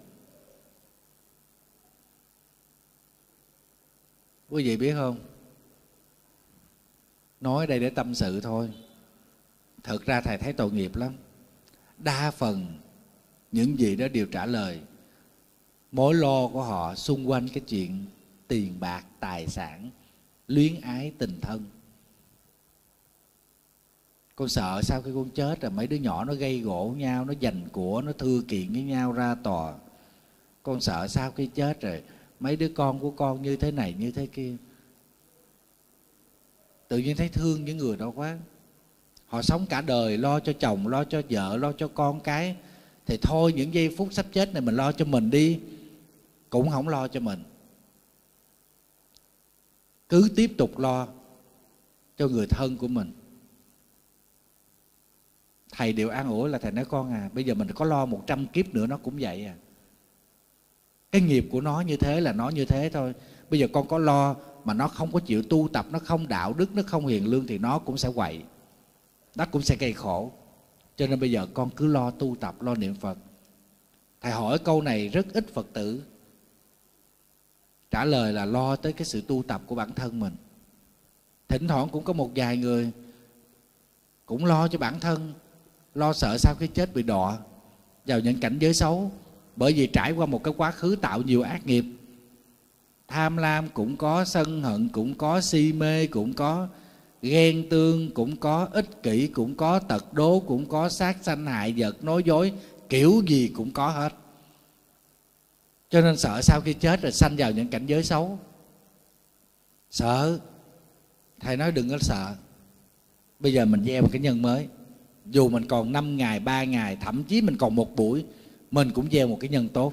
A: Quý vị biết không? Nói đây để tâm sự thôi. Thực ra thầy thấy tội nghiệp lắm. Đa phần những gì đó đều trả lời. Mối lo của họ xung quanh cái chuyện tiền bạc, tài sản, luyến ái tình thân. Con sợ sau khi con chết rồi mấy đứa nhỏ nó gây gỗ nhau, nó giành của, nó thưa kiện với nhau ra tòa. Con sợ sau khi chết rồi mấy đứa con của con như thế này, như thế kia. Tự nhiên thấy thương những người đó quá. Họ sống cả đời lo cho chồng, lo cho vợ, lo cho con cái. Thì thôi, những giây phút sắp chết này mình lo cho mình đi. Cũng không lo cho mình cứ tiếp tục lo cho người thân của mình. Thầy đều an ủi là, thầy nói con à bây giờ mình có lo một trăm kiếp nữa, nó cũng vậy à. Cái nghiệp của nó như thế là nó như thế thôi. Bây giờ con có lo mà nó không có chịu tu tập, nó không đạo đức, nó không hiền lương thì nó cũng sẽ quậy. Nó cũng sẽ gây khổ. Cho nên bây giờ con cứ lo tu tập, lo niệm phật. Thầy hỏi câu này rất ít phật tử trả lời là lo tới cái sự tu tập của bản thân mình. Thỉnh thoảng cũng có một vài người cũng lo cho bản thân, lo sợ sau khi chết bị đọa, vào những cảnh giới xấu. Bởi vì trải qua một cái quá khứ tạo nhiều ác nghiệp. Tham lam cũng có, sân hận cũng có, si mê cũng có, ghen tương cũng có, ích kỷ cũng có, tật đố cũng có, sát sanh hại vật, nói dối, kiểu gì cũng có hết cho nên sợ sau khi chết rồi sanh vào những cảnh giới xấu. Sợ. Thầy nói đừng có sợ. Bây giờ mình gieo một cái nhân mới. Dù mình còn 5 ngày, 3 ngày, thậm chí mình còn một buổi, mình cũng gieo một cái nhân tốt.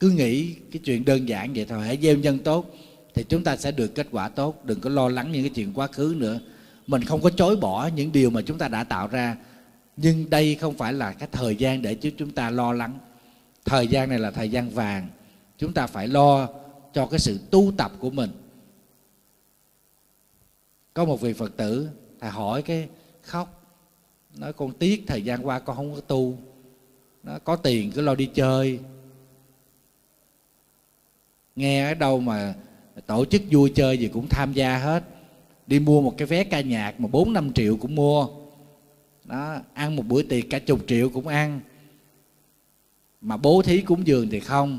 A: Cứ nghĩ cái chuyện đơn giản vậy thôi, hãy gieo nhân tốt thì chúng ta sẽ được kết quả tốt, đừng có lo lắng những cái chuyện quá khứ nữa. Mình không có chối bỏ những điều mà chúng ta đã tạo ra, nhưng đây không phải là cái thời gian để chúng ta lo lắng. Thời gian này là thời gian vàng, chúng ta phải lo cho cái sự tu tập của mình. Có một vị Phật tử thầy hỏi cái khóc. Nói con tiếc thời gian qua con không có tu. Nó có tiền cứ lo đi chơi. Nghe ở đâu mà tổ chức vui chơi gì cũng tham gia hết. Đi mua một cái vé ca nhạc mà bốn năm triệu cũng mua. Đó ăn một bữa tiệc cả chục triệu cũng ăn mà bố thí cúng dường thì không.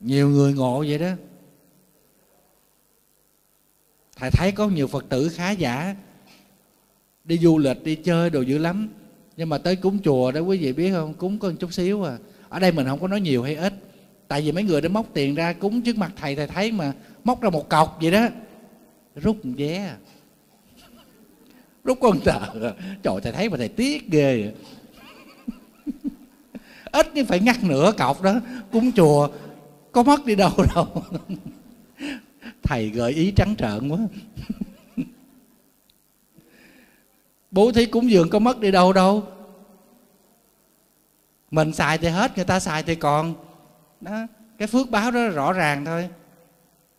A: Nhiều người ngộ vậy đó. Thầy thấy có nhiều phật tử khá giả. Đi du lịch, đi chơi đồ dữ lắm. Nhưng mà tới cúng chùa đó, quý vị biết không? Cúng có một chút xíu à. Ở đây mình không có nói nhiều hay ít. Tại vì mấy người đã móc tiền ra cúng trước mặt thầy. Thầy thấy mà móc ra một cọc vậy đó. Rút một vé à lúc con tờ trời, thầy thấy mà thầy tiếc ghê (laughs) ít nhưng phải ngắt nửa cọc đó, cúng chùa, có mất đi đâu đâu. (laughs) Thầy gợi ý trắng trợn quá. (laughs) Bố thí cúng dường có mất đi đâu đâu. Mình xài thì hết, người ta xài thì còn. Đó, cái phước báo đó rõ ràng thôi.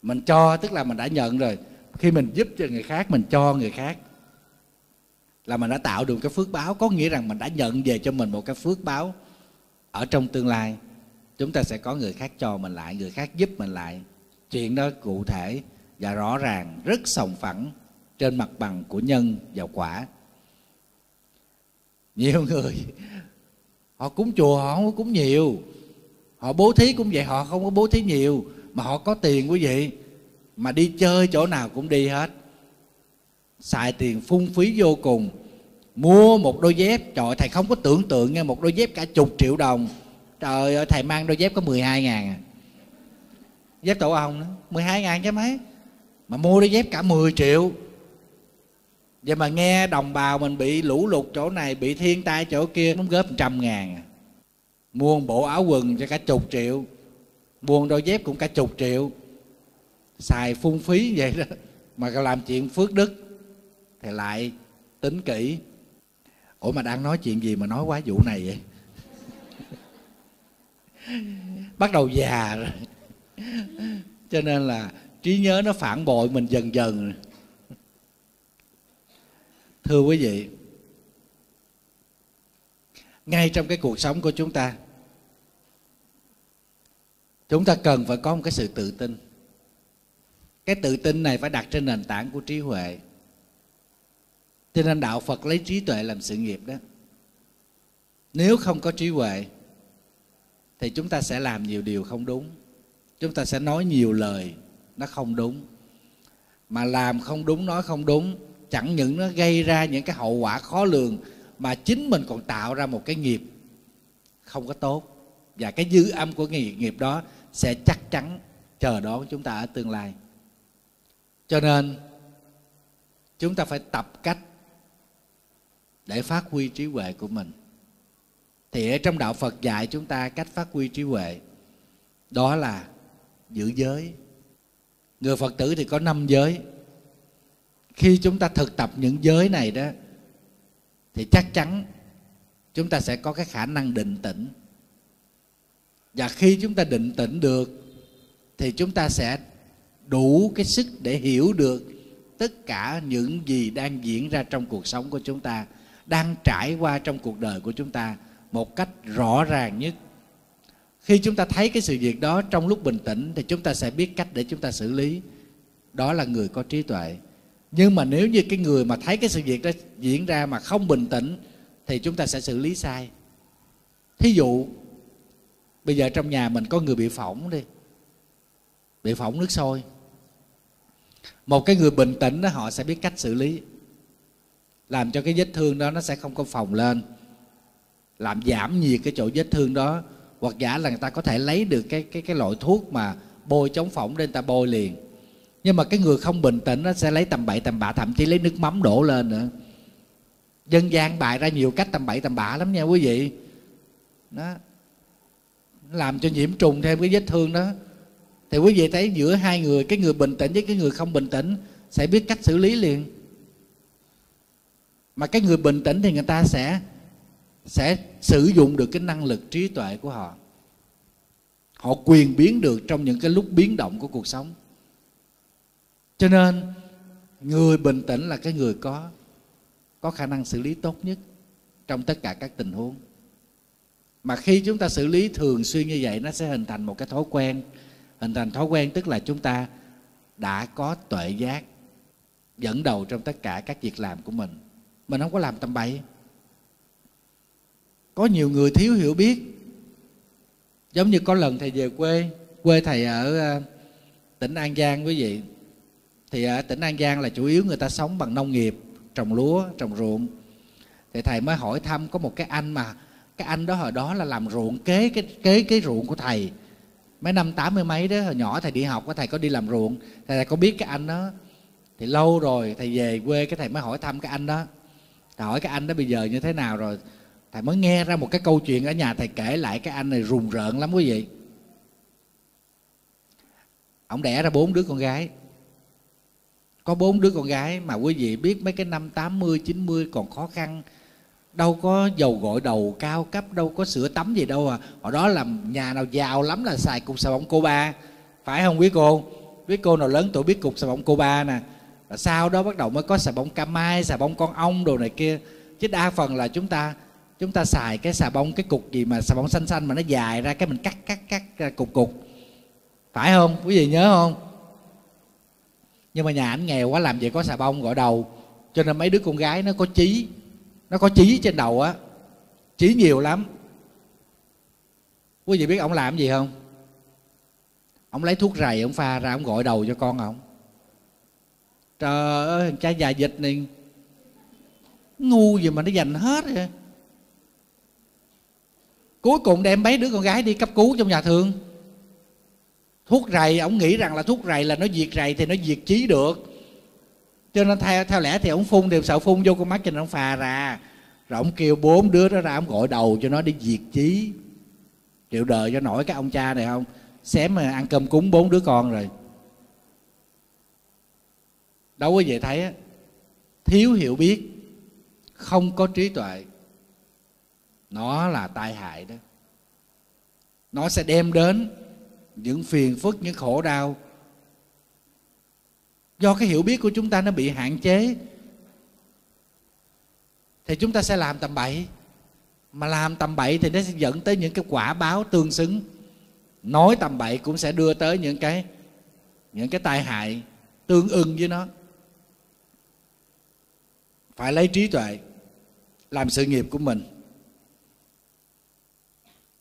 A: Mình cho, tức là mình đã nhận rồi. Khi mình giúp cho người khác, mình cho người khác là mình đã tạo được cái phước báo. Có nghĩa rằng mình đã nhận về cho mình một cái phước báo ở trong tương lai. Chúng ta sẽ có người khác cho mình lại, người khác giúp mình lại. Chuyện đó cụ thể và rõ ràng, rất sòng phẳng trên mặt bằng của nhân và quả. Nhiều người, họ cúng chùa, họ không có cúng nhiều. Họ bố thí cũng vậy, họ không có bố thí nhiều. Mà họ có tiền quý vị, mà đi chơi chỗ nào cũng đi hết xài tiền phung phí vô cùng. Mua một đôi dép, trời thầy không có tưởng tượng nghe, một đôi dép cả chục triệu đồng. Trời ơi, thầy mang đôi dép có 12 ngàn à. Dép tổ ong đó 12 ngàn chứ mấy. Mà mua đôi dép cả 10 triệu. Vậy mà nghe đồng bào mình bị lũ lụt chỗ này, bị thiên tai chỗ kia nó góp trăm ngàn à. mua một bộ áo quần cho cả chục triệu. Mua đôi dép cũng cả chục triệu. Xài phung phí vậy đó. Mà làm chuyện phước đức thì lại tính kỹ. Ủa mà đang nói chuyện gì mà nói quá vụ này vậy? (laughs) Bắt đầu già rồi. Cho nên là trí nhớ nó phản bội mình dần dần. Thưa quý vị, ngay trong cái cuộc sống của chúng ta chúng ta cần phải có một cái sự tự tin. Cái tự tin này phải đặt trên nền tảng của trí huệ cho nên đạo phật lấy trí tuệ làm sự nghiệp đó. Nếu không có trí huệ, thì chúng ta sẽ làm nhiều điều không đúng. Chúng ta sẽ nói nhiều lời, nó không đúng. Mà làm không đúng, nói không đúng, chẳng những nó gây ra những cái hậu quả khó lường, mà chính mình còn tạo ra một cái nghiệp không có tốt. Và cái dư âm của nghiệp nghiệp đó sẽ chắc chắn chờ đón chúng ta ở tương lai. Cho nên, chúng ta phải tập cách để phát huy trí huệ của mình. Thì ở trong đạo phật dạy chúng ta cách phát huy trí huệ, đó là giữ giới. Người phật tử thì có năm giới. Khi chúng ta thực tập những giới này đó, thì chắc chắn chúng ta sẽ có cái khả năng định tĩnh. Và khi chúng ta định tĩnh được, thì chúng ta sẽ đủ cái sức để hiểu được tất cả những gì đang diễn ra trong cuộc sống của chúng ta đang trải qua trong cuộc đời của chúng ta một cách rõ ràng nhất. Khi chúng ta thấy cái sự việc đó trong lúc bình tĩnh thì chúng ta sẽ biết cách để chúng ta xử lý. Đó là người có trí tuệ. Nhưng mà nếu như cái người mà thấy cái sự việc đó diễn ra mà không bình tĩnh thì chúng ta sẽ xử lý sai. Thí dụ, bây giờ trong nhà mình có người bị phỏng đi, bị phỏng nước sôi. Một cái người bình tĩnh đó, họ sẽ biết cách xử lý làm cho cái vết thương đó nó sẽ không có phòng lên. Làm giảm nhiệt cái chỗ vết thương đó. Hoặc giả là người ta có thể lấy được cái cái cái loại thuốc mà bôi chống phỏng lên ta bôi liền. Nhưng mà cái người không bình tĩnh nó sẽ lấy tầm bậy tầm bạ, thậm chí lấy nước mắm đổ lên nữa. Dân gian bày ra nhiều cách tầm bậy tầm bạ lắm nha quý vị. Đó. Làm cho nhiễm trùng thêm cái vết thương đó. Thì quý vị thấy giữa hai người, cái người bình tĩnh với cái người không bình tĩnh sẽ biết cách xử lý liền mà cái người bình tĩnh thì người ta sẽ sẽ sử dụng được cái năng lực trí tuệ của họ. Họ quyền biến được trong những cái lúc biến động của cuộc sống. Cho nên, người bình tĩnh là cái người có có khả năng xử lý tốt nhất trong tất cả các tình huống. Mà khi chúng ta xử lý thường xuyên như vậy, nó sẽ hình thành một cái thói quen. Hình thành thói quen tức là chúng ta đã có tuệ giác dẫn đầu trong tất cả các việc làm của mình mình không có làm tầm bậy. Có nhiều người thiếu hiểu biết. Giống như có lần thầy về quê quê thầy ở ờ, tỉnh an giang quý vị. Thì ở tỉnh an giang là chủ yếu người ta sống bằng nông nghiệp, trồng lúa, trồng ruộng. Thì thầy mới hỏi thăm có một cái anh mà, cái anh đó hồi đó là làm ruộng, kế cái kế cái ruộng của thầy. Mấy năm tám mươi mấy đó, hồi nhỏ thầy đi học có thầy có đi làm ruộng. Thầy có biết cái anh đó. Thì lâu rồi thầy về quê cái thầy mới hỏi thăm cái anh đó thầy hỏi cái anh đó bây giờ như thế nào rồi? Thầy mới nghe ra một cái câu chuyện ở nhà thầy kể lại cái anh này rùng rợn lắm quý vị. Ông đẻ ra bốn đứa con gái. Có bốn đứa con gái mà quý vị biết mấy cái năm 80, 90 còn khó khăn. Đâu có dầu gội đầu cao cấp đâu có sữa tắm gì đâu à. Hồi đó làm nhà nào giàu lắm là xài cục xà bông cô ba. Phải không quý cô? Quý cô nào lớn tuổi biết cục xà bông cô ba nè và sau đó bắt đầu mới có xà bông cam mai, xà bông con ong đồ này kia. Chứ đa phần là chúng ta chúng ta xài cái xà bông, cái cục gì mà xà bông xanh xanh mà nó dài ra cái mình cắt cắt cắt ra cục cục. Phải không? Quý vị nhớ không? Nhưng mà nhà ảnh nghèo quá làm gì có xà bông gội đầu. Cho nên mấy đứa con gái nó có chí nó có chí trên đầu á. Chí nhiều lắm. Quý vị biết ông làm gì không? Ông lấy thuốc rầy, ông pha ra, ông gội đầu cho con ông trời ơi, cha già dịch này ngu gì mà nó dành hết rồi cuối cùng đem mấy đứa con gái đi cấp cứu trong nhà thương. Thuốc rầy, ông nghĩ rằng là thuốc rầy là nó diệt rầy thì nó diệt trí được. Cho nên theo theo lẽ thì ông phun đều sợ phun vô con mắt cho nó phà ra. Rồi ông kêu bốn đứa đó ra, ông gọi đầu cho nó đi diệt trí chịu đời cho nổi cái ông cha này không? Xém mà ăn cơm cúng bốn đứa con rồi đâu có về thấy á. Thiếu hiểu biết, không có trí tuệ, nó là tai hại đó. Nó sẽ đem đến những phiền phức, những khổ đau. Do cái hiểu biết của chúng ta nó bị hạn chế, thì chúng ta sẽ làm tầm bậy. Mà làm tầm bậy thì nó sẽ dẫn tới những cái quả báo tương xứng. Nói tầm bậy cũng sẽ đưa tới những cái những cái tai hại tương ưng với nó phải lấy trí tuệ làm sự nghiệp của mình,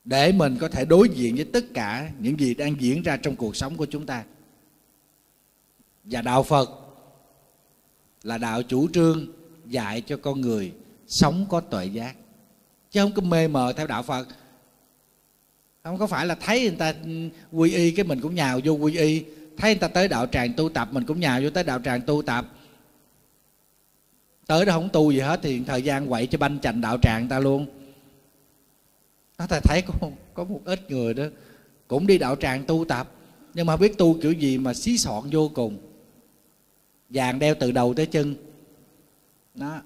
A: để mình có thể đối diện với tất cả những gì đang diễn ra trong cuộc sống của chúng ta. Và đạo phật là đạo chủ trương dạy cho con người sống có tuệ giác, chứ không có mê mờ theo đạo phật. Không có phải là thấy người ta quy y cái mình cũng nhào vô quy y, thấy người ta tới đạo tràng tu tập, mình cũng nhào vô tới đạo tràng tu tập tới đó không tu gì hết thì thời gian quậy cho banh chành đạo tràng ta luôn. Nó ta thấy có, có một ít người đó cũng đi đạo tràng tu tập nhưng mà biết tu kiểu gì mà xí sọn vô cùng. Vàng đeo từ đầu tới chân. Đó.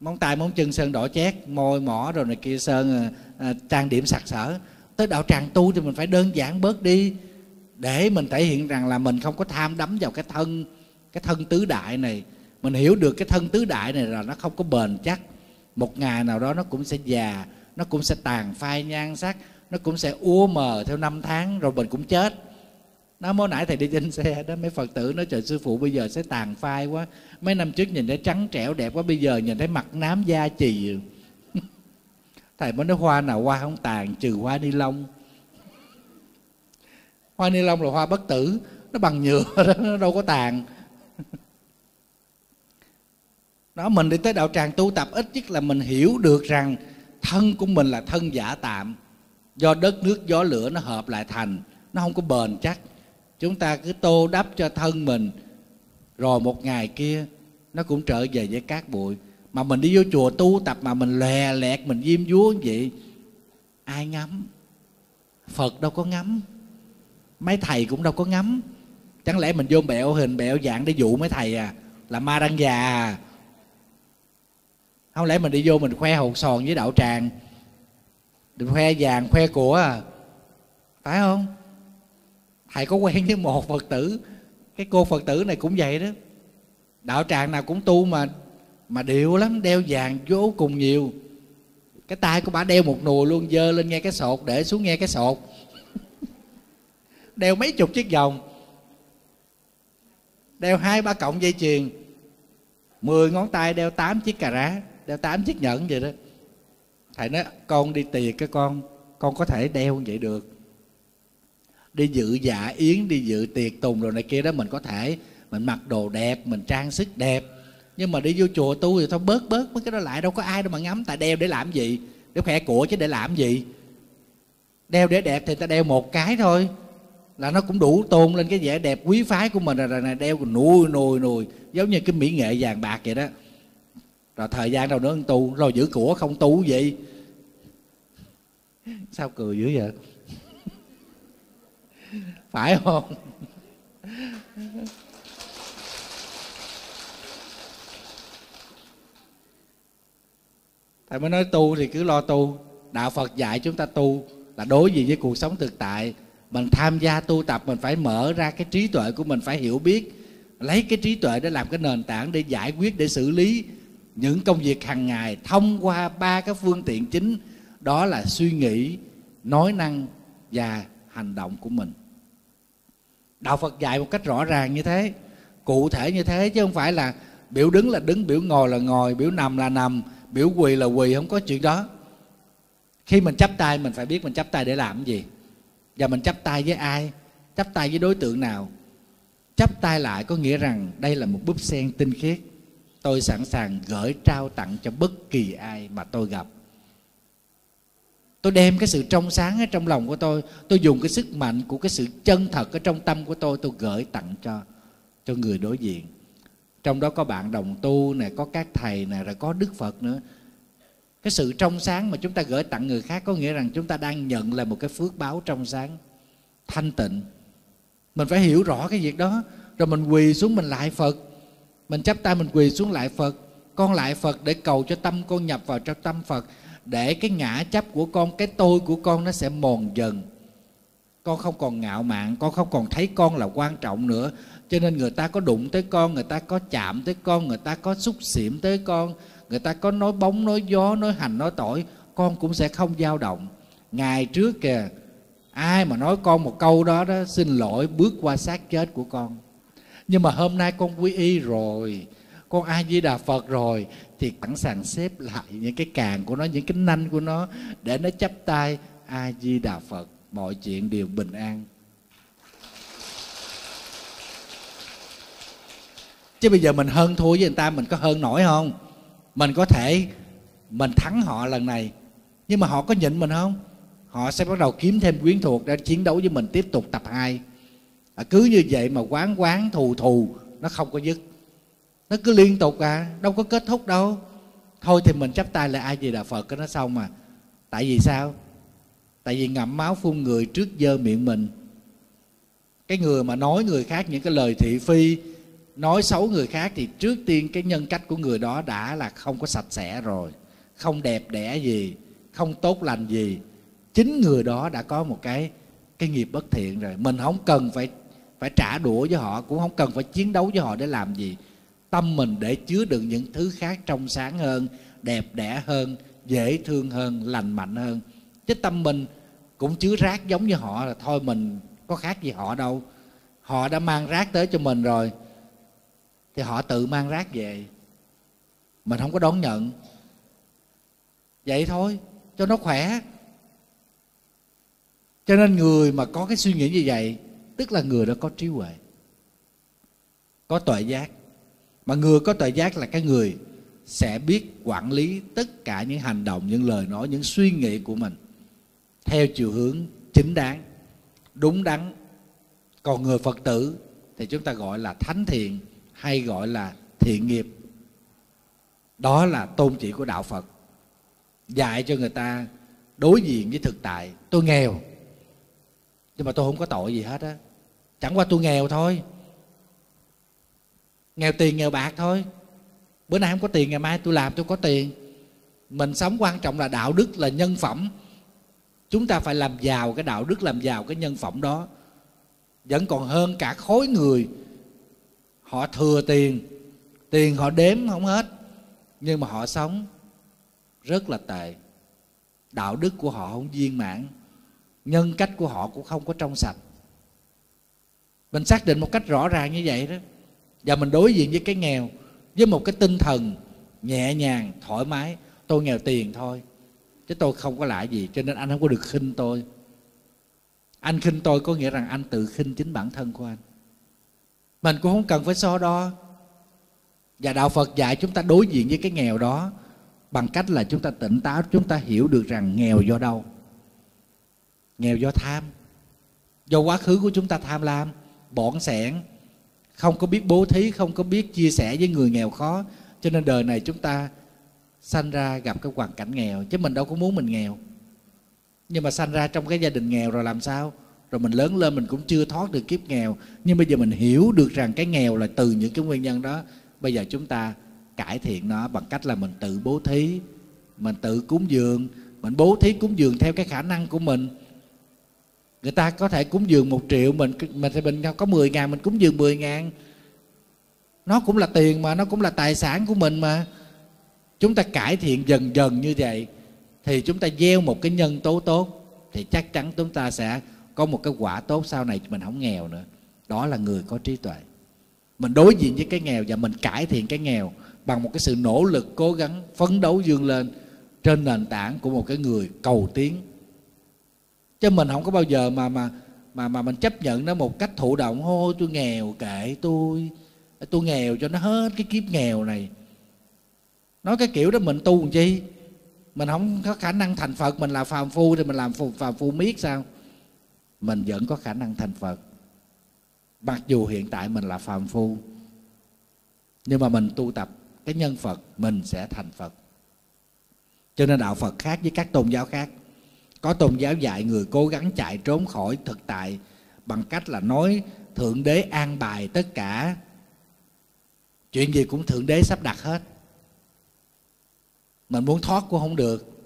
A: Móng tay móng chân sơn đỏ chét môi mỏ rồi này kia sơn à, à, trang điểm sặc sỡ. Tới đạo tràng tu thì mình phải đơn giản bớt đi để mình thể hiện rằng là mình không có tham đắm vào cái thân cái thân tứ đại này mình hiểu được cái thân tứ đại này là nó không có bền chắc. Một ngày nào đó nó cũng sẽ già, nó cũng sẽ tàn phai nhan sắc, nó cũng sẽ úa mờ theo năm tháng rồi mình cũng chết. Nó mới nãy thầy đi trên xe đó, mấy phật tử nói trời sư phụ bây giờ sẽ tàn phai quá. Mấy năm trước nhìn thấy trắng trẻo đẹp quá, bây giờ nhìn thấy mặt nám da chì. (laughs) Thầy mới nói hoa nào hoa không tàn, trừ hoa ni lông. Hoa ni lông là hoa bất tử, nó bằng nhựa (laughs) đó, nó đâu có tàn đó, mình đi tới đạo tràng tu tập ít nhất là mình hiểu được rằng thân của mình là thân giả tạm. Do đất nước, gió lửa nó hợp lại thành, nó không có bền chắc. Chúng ta cứ tô đắp cho thân mình. Rồi một ngày kia, nó cũng trở về với cát bụi. Mà mình đi vô chùa tu tập mà mình lè lẹt, mình diêm dúa vậy. Ai ngắm? Phật đâu có ngắm. Mấy thầy cũng đâu có ngắm. Chẳng lẽ mình vô bẹo hình bẹo dạng để dụ mấy thầy à? Là ma đăng già à? Không lẽ mình đi vô mình khoe hột sòn với đậu tràng? Được khoe vàng, khoe của à. Phải không? Thầy có quen với một phật tử. Cái cô phật tử này cũng vậy đó. Đạo tràng nào cũng tu mà mà điệu lắm, đeo vàng vô cùng nhiều. Cái tay của bà đeo một nùi luôn, dơ lên nghe cái sột, để xuống nghe cái sột. (laughs) Đeo mấy chục chiếc vòng. Đeo hai ba cộng dây chuyền. Mười ngón tay đeo tám chiếc cà rá đeo tám chiếc nhẫn vậy đó. Thầy nói con đi tiệc cái con con có thể đeo vậy được. Đi dự dạ yến đi dự tiệc tùng rồi này kia đó mình có thể mình mặc đồ đẹp mình trang sức đẹp. Nhưng mà đi vô chùa tu thì thôi bớt bớt mấy cái đó lại đâu có ai đâu mà ngắm. Tại đeo để làm gì? Để khỏe của chứ để làm gì? Đeo để đẹp thì ta đeo một cái thôi là nó cũng đủ tôn lên cái vẻ đẹp quý phái của mình rồi, này đeo còn nuôi nuôi nuôi giống như cái mỹ nghệ vàng bạc vậy đó rồi thời gian đâu nữa tu rồi giữ của không tu gì. Sao cười dữ vậy? (laughs) Phải không? Thầy mới nói tu thì cứ lo tu. Đạo phật dạy chúng ta tu là đối diện với cuộc sống thực tại. Mình tham gia tu tập, mình phải mở ra cái trí tuệ của mình, phải hiểu biết. Lấy cái trí tuệ để làm cái nền tảng để giải quyết, để xử lý những công việc hàng ngày thông qua ba cái phương tiện chính, đó là suy nghĩ, nói năng và hành động của mình. Đạo phật dạy một cách rõ ràng như thế, cụ thể như thế chứ không phải là biểu đứng là đứng, biểu ngồi là ngồi, biểu nằm là nằm, biểu quỳ là quỳ, không có chuyện đó. Khi mình chắp tay, mình phải biết mình chắp tay để làm gì. Và mình chắp tay với ai, chắp tay với đối tượng nào. Chắp tay lại có nghĩa rằng đây là một búp sen tinh khiết tôi sẵn sàng gửi trao tặng cho bất kỳ ai mà tôi gặp. Tôi đem cái sự trong sáng ở trong lòng của tôi tôi dùng cái sức mạnh của cái sự chân thật ở trong tâm của tôi tôi gửi tặng cho cho người đối diện. Trong đó có bạn đồng tu này có các thầy này rồi có đức phật nữa. Cái sự trong sáng mà chúng ta gửi tặng người khác có nghĩa rằng chúng ta đang nhận là một cái phước báo trong sáng, thanh tịnh. Mình phải hiểu rõ cái việc đó, rồi mình quỳ xuống mình lại phật mình chắp tay, mình quỳ xuống lại phật. Con lại phật để cầu cho tâm con nhập vào trong tâm phật, để cái ngã chấp của con, cái tôi của con nó sẽ mòn dần. Con không còn ngạo mạn, con không còn thấy con là quan trọng nữa. Cho nên người ta có đụng tới con, người ta có chạm tới con, người ta có xúc xỉm tới con, người ta có nói bóng, nói gió, nói hành, nói tỏi, con cũng sẽ không dao động. Ngày trước kìa, ai mà nói con một câu đó đó, xin lỗi, bước qua xác chết của con nhưng mà hôm nay con quy y rồi, con a di đà phật rồi, thì sẵn sàng xếp lại những cái càng của nó, những cái nanh của nó để nó chắp tay a di đà phật. Mọi chuyện đều bình an. Chứ bây giờ mình hơn thua với người ta, mình có hơn nổi không? Mình có thể, mình thắng họ lần này, nhưng mà họ có nhịn mình không? Họ sẽ bắt đầu kiếm thêm quyến thuộc để chiến đấu với mình tiếp tục tập hai à, cứ như vậy mà quán quán thù thù nó không có dứt. Nó cứ liên tục à đâu có kết thúc đâu. Thôi thì mình chắp tay lại ai gì là phật cái nó xong mà. Tại vì sao? Tại vì ngậm máu phun người trước dơ miệng mình. Cái người mà nói người khác những cái lời thị phi nói xấu người khác thì trước tiên cái nhân cách của người đó đã là không có sạch sẽ rồi. Không đẹp đẽ gì không tốt lành gì. Chính người đó đã có một cái cái nghiệp bất thiện rồi. Mình không cần phải phải trả đũa với họ, cũng không cần phải chiến đấu với họ để làm gì. Tâm mình để chứa đựng những thứ khác trong sáng hơn, đẹp đẽ hơn, dễ thương hơn, lành mạnh hơn. Chứ tâm mình cũng chứa rác giống như họ, là thôi mình có khác gì họ đâu. Họ đã mang rác tới cho mình rồi, thì họ tự mang rác về. Mình không có đón nhận. Vậy thôi, cho nó khỏe. Cho nên người mà có cái suy nghĩ như vậy tức là người đó có trí huệ, có tuệ giác. Mà người có tuệ giác là cái người sẽ biết quản lý tất cả những hành động, những lời nói, những suy nghĩ của mình theo chiều hướng chính đáng, đúng đắn. Còn người phật tử thì chúng ta gọi là thánh thiện hay gọi là thiện nghiệp. Đó là tôn chỉ của đạo phật, dạy cho người ta đối diện với thực tại. Tôi nghèo nhưng mà tôi không có tội gì hết á. Chẳng qua tôi nghèo thôi. Nghèo tiền, nghèo bạc thôi. Bữa nay không có tiền, ngày mai tôi làm tôi có tiền. Mình sống quan trọng là đạo đức, là nhân phẩm. Chúng ta phải làm giàu cái đạo đức, làm giàu cái nhân phẩm đó. Vẫn còn hơn cả khối người. Họ thừa tiền. Tiền họ đếm không hết. Nhưng mà họ sống rất là tệ. Đạo đức của họ không viên mãn nhân cách của họ cũng không có trong sạch. Mình xác định một cách rõ ràng như vậy đó. Và mình đối diện với cái nghèo, với một cái tinh thần nhẹ nhàng, thoải mái. Tôi nghèo tiền thôi, chứ tôi không có lại gì, cho nên anh không có được khinh tôi. Anh khinh tôi có nghĩa rằng anh tự khinh chính bản thân của anh. Mình cũng không cần phải so đo. Và đạo phật dạy chúng ta đối diện với cái nghèo đó bằng cách là chúng ta tỉnh táo, chúng ta hiểu được rằng nghèo do đâu nghèo do tham. Do quá khứ của chúng ta tham lam bỏn sẻn, không có biết bố thí, không có biết chia sẻ với người nghèo khó. Cho nên đời này chúng ta sanh ra gặp cái hoàn cảnh nghèo, chứ mình đâu có muốn mình nghèo. Nhưng mà sanh ra trong cái gia đình nghèo rồi làm sao? Rồi mình lớn lên mình cũng chưa thoát được kiếp nghèo. Nhưng bây giờ mình hiểu được rằng cái nghèo là từ những cái nguyên nhân đó. Bây giờ chúng ta cải thiện nó bằng cách là mình tự bố thí, mình tự cúng dường, mình bố thí cúng dường theo cái khả năng của mình người ta có thể cúng dường một triệu mình mình thì mình có 10 ngàn, mình cúng dường 10 ngàn. Nó cũng là tiền mà, nó cũng là tài sản của mình mà. Chúng ta cải thiện dần dần như vậy, thì chúng ta gieo một cái nhân tố tốt, thì chắc chắn chúng ta sẽ có một cái quả tốt sau này, mình không nghèo nữa. Đó là người có trí tuệ. Mình đối diện với cái nghèo và mình cải thiện cái nghèo bằng một cái sự nỗ lực cố gắng phấn đấu dương lên trên nền tảng của một cái người cầu tiến chứ mình không có bao giờ mà mà mà mà mình chấp nhận nó một cách thụ động. Thôi tôi nghèo kệ tôi. Tôi nghèo cho nó hết cái kiếp nghèo này. Nói cái kiểu đó mình tu làm chi? Mình không có khả năng thành phật mình là phàm phu thì mình làm phù, phàm phu miết sao? Mình vẫn có khả năng thành phật. Mặc dù hiện tại mình là phàm phu nhưng mà mình tu tập cái nhân phật mình sẽ thành phật. Cho nên đạo phật khác với các tôn giáo khác có tôn giáo dạy người cố gắng chạy trốn khỏi thực tại bằng cách là nói thượng đế an bài tất cả. Chuyện gì cũng thượng đế sắp đặt hết. Mình muốn thoát cũng không được.